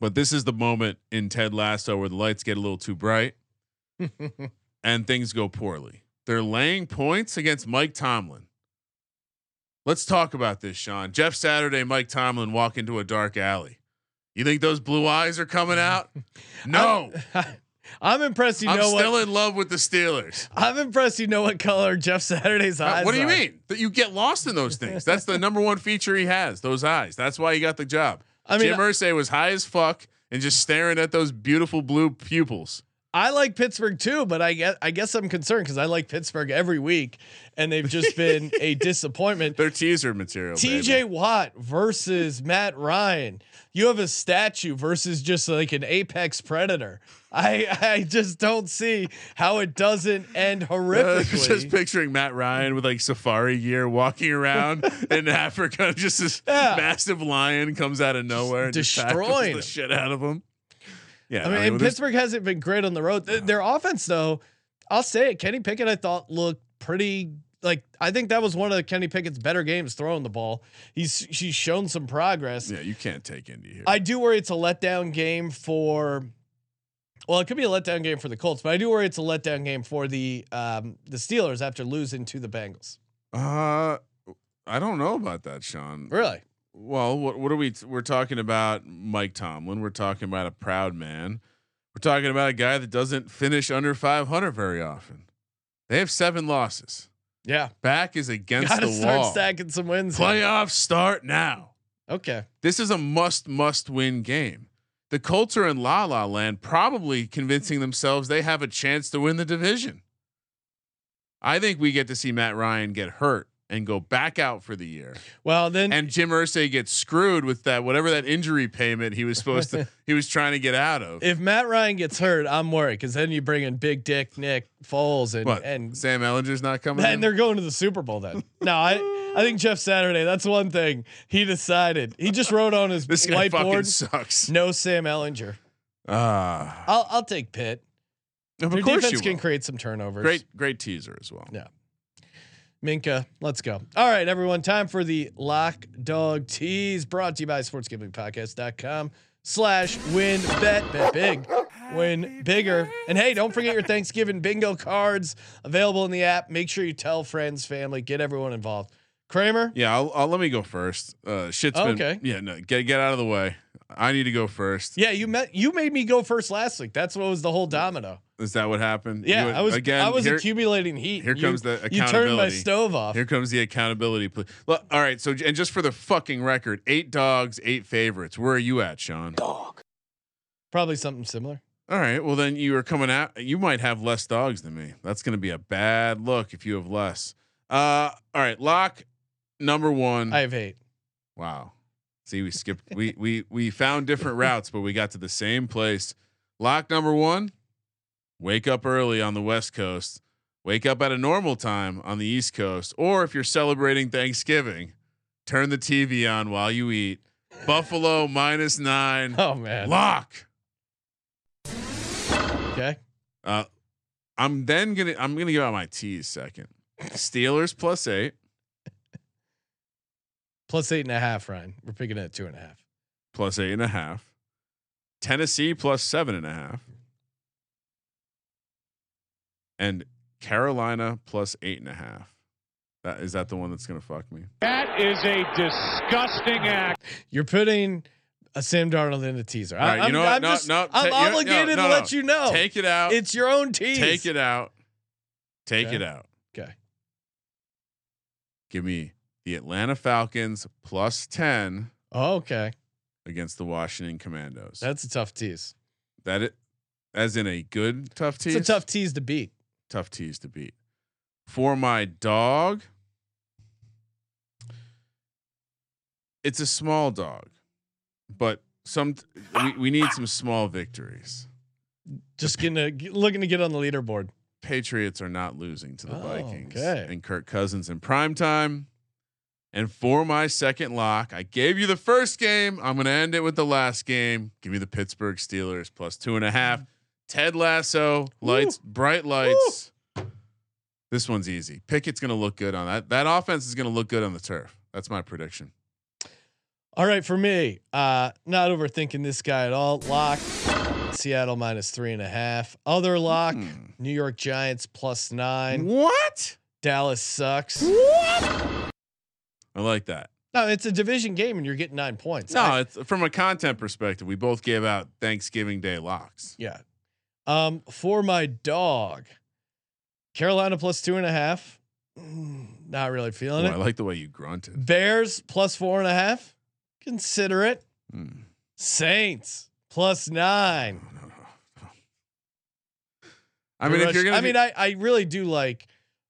But this is the moment in Ted Lasso where the lights get a little too bright *laughs* and things go poorly. They're laying points against Mike Tomlin. Let's talk about this, Sean. Jeff Saturday, Mike Tomlin walk into a dark alley. You think those blue eyes are coming *laughs* out? No. *laughs* I'm impressed. You know what? I'm know still what? in love with the Steelers. I'm impressed. You know what color Jeff Saturday's Uh, eyes. what do you are. mean? That you get lost in those things. That's the number one feature he has, those eyes. That's why he got the job. I mean, Jim Irsay was high as fuck and just staring at those beautiful blue pupils. I like Pittsburgh too, but I guess I guess I'm concerned because I like Pittsburgh every week, and they've just *laughs* been a disappointment. They're teaser material. TJ. Watt versus Matt Ryan. You have a statue versus just like an apex predator. I I just don't see how it doesn't end *laughs* Uh, horrifically. just picturing Matt Ryan with like safari gear walking around *laughs* in Africa. Just this Yeah. massive lion comes out of nowhere and just tackles destroying the shit out of him. Yeah, I mean, well, this- Pittsburgh hasn't been great on the road. Th- Their offense, though, I'll say it. Kenny Pickett, I thought looked pretty. Like I think that was one of Kenny Pickett's better games throwing the ball. He's she's shown some progress. yeah, you can't take Indy here. I do worry it's a letdown game for. Well, it could be a letdown game for the Colts, but I do worry it's a letdown game for the um, the Steelers after losing to the Bengals. uh, I don't know about that, Sean. Really? Well, what what are we? We're talking about Mike Tomlin. We're talking about a proud man. We're talking about a guy that doesn't finish under 500 very often. They have seven losses. Yeah. Back is against the wall. Got to the start wall. stacking some wins. Playoffs start now. Okay. This is a must must win game. The Colts are in la la land, probably convincing themselves they have a chance to win the division. I think we get to see Matt Ryan get hurt and go back out for the year. Well, then And Jim Irsay gets screwed with that whatever that injury payment he was supposed to *laughs* he was trying to get out of. if Matt Ryan gets hurt, I'm worried because then you bring in Big Dick Nick Foles and what? and Sam Ehlinger's not coming. and in? they're going to the Super Bowl then. No, I I think Jeff Saturday. That's one thing he decided. He just wrote on his *laughs* this whiteboard, sucks. "No Sam Ellinger." Ah, I'll I'll take Pitt. of Their course defense can will. create some turnovers. Great, great teaser as well. Yeah. Minka, let's go. All right, everyone. Time for the lock dog tease brought to you by sportsgamblingpodcast.com slash win bet bet big win bigger and hey don't forget your thanksgiving bingo cards available in the app make sure you tell friends family get everyone involved kramer Yeah, I'll, I'll let me go first. Uh, shit's been Okay. yeah. No, get get out of the way. I need to go first. yeah you met you made me go first last week that's what was the whole domino Is that what happened? yeah You- i was again. i was here, accumulating heat here You- comes the accountability. you turned my stove off Here comes the accountability. Look, all right. So and just for the fucking record, eight dogs, eight favorites. Where are you at, Sean? Dog. Probably something similar All right. Well, then you are coming out. You might have less dogs than me. That's going to be a bad look if you have less. Uh, all right. Lock number one. i have eight Wow. See, we skipped. we we we found different routes, but we got to the same place. Lock number one. Wake up early on the West Coast. Wake up at a normal time on the East Coast, or if you're celebrating Thanksgiving, turn the TV on while you eat. Buffalo minus nine. *laughs* oh man Lock. okay Uh, I'm then gonna I'm gonna give out my teas second. Steelers plus eight. *laughs* plus eight and a half ryan we're picking it at two and a half plus eight and a half. Tennessee plus seven and a half. And Carolina plus eight and a half. That is that the one that's gonna fuck me? That is a disgusting act. You're putting a Sam Darnold in the teaser. All right, I, you know am? I'm No, just, no, I'm ta- obligated no, to no, let you know. Take it out. It's your own tease. Take it out. Take Okay. it out. Okay. Give me the Atlanta Falcons plus ten Oh, okay. against the Washington Commandos. That's a tough tease. that it as in a good tough tease. It's a tough tease to beat. Tough tease to beat. For my dog, it's a small dog, but some we, we need some small victories. Just getting to, looking to get on the leaderboard. Patriots are not losing to the Oh, Vikings okay. and Kirk Cousins in prime time. And for my second lock, I gave you the first game. I'm going to end it with the last game. Give me the Pittsburgh Steelers plus two and a half. Ted Lasso, lights, bright lights. This one's easy. Pickett's going to look good on that. That offense is going to look good on the turf. That's my prediction. All right, for me, uh, not overthinking this guy at all. Lock Seattle minus three and a half. Other lock Hmm. New York Giants plus nine. What? Dallas sucks. What? I like that. No, it's a division game and you're getting nine points. No, I- it's from a content perspective. We both gave out Thanksgiving Day locks. yeah. Um, for my dog, Carolina plus two and a half. Mm, Not really feeling Ooh, it. I like the way you grunted. Bears plus four and a half. Consider it. Hmm. Saints plus nine. No, no, *laughs* no. I mean, if you're gonna, I mean, I, I really do like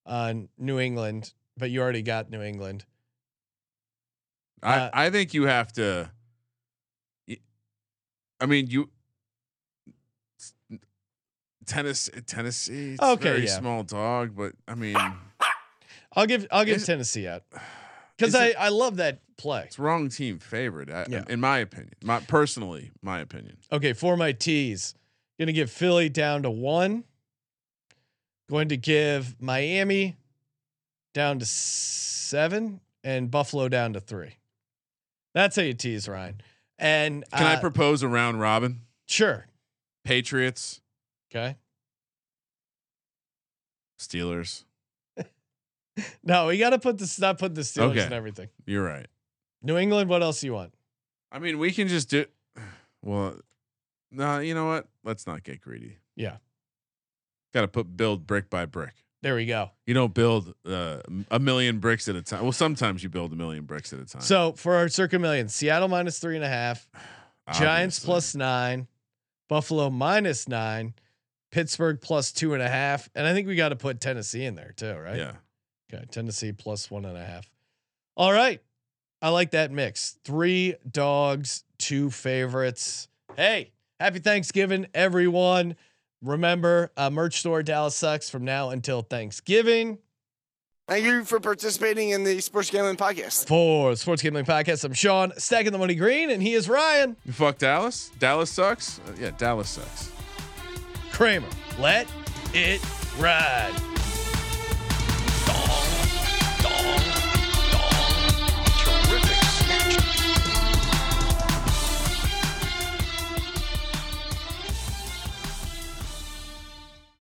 uh, New England, but you already got New England. I, uh, I think you have to. I mean, you. Tennessee, Tennessee, it's Okay, very yeah. small dog, but I mean, I'll give I'll give Tennessee out *sighs* because I, it- I love that play. it's wrong team favorite, I- Yeah. in my opinion. My personally, my opinion. Okay, for my T's, gonna give Philly down to one. Going to give Miami down to seven and Buffalo down to three. That's how you tease Ryan. And Can I uh, propose a round robin? sure. Patriots, Okay. Steelers. *laughs* No, we got to put this. Not put the Steelers Okay. and everything. You're right. New England. What else you want? I mean, we can just do. *sighs* Well, no, you know what? Let's not get greedy. Yeah. Got to put build brick by brick. There we go. You don't build uh, a million bricks at a time. Well, sometimes you build a million bricks at a time. So for our circa million, Seattle minus three and a half, *sighs* Giants plus nine, Buffalo minus nine, Pittsburgh plus two and a half, and I think we got to put Tennessee in there too, right? Yeah. Okay, Tennessee plus one and a half. All right, I like that mix. Three dogs, two favorites. Hey, happy Thanksgiving, everyone! Remember, uh, merch store Dallas sucks from now until Thanksgiving. Thank you for participating in the Sports Gambling Podcast. For the Sports Gambling Podcast, I'm Sean, stacking the money green, and he is Ryan You fuck Dallas. Dallas sucks. Uh, yeah, Dallas sucks. Kramer. Let it ride.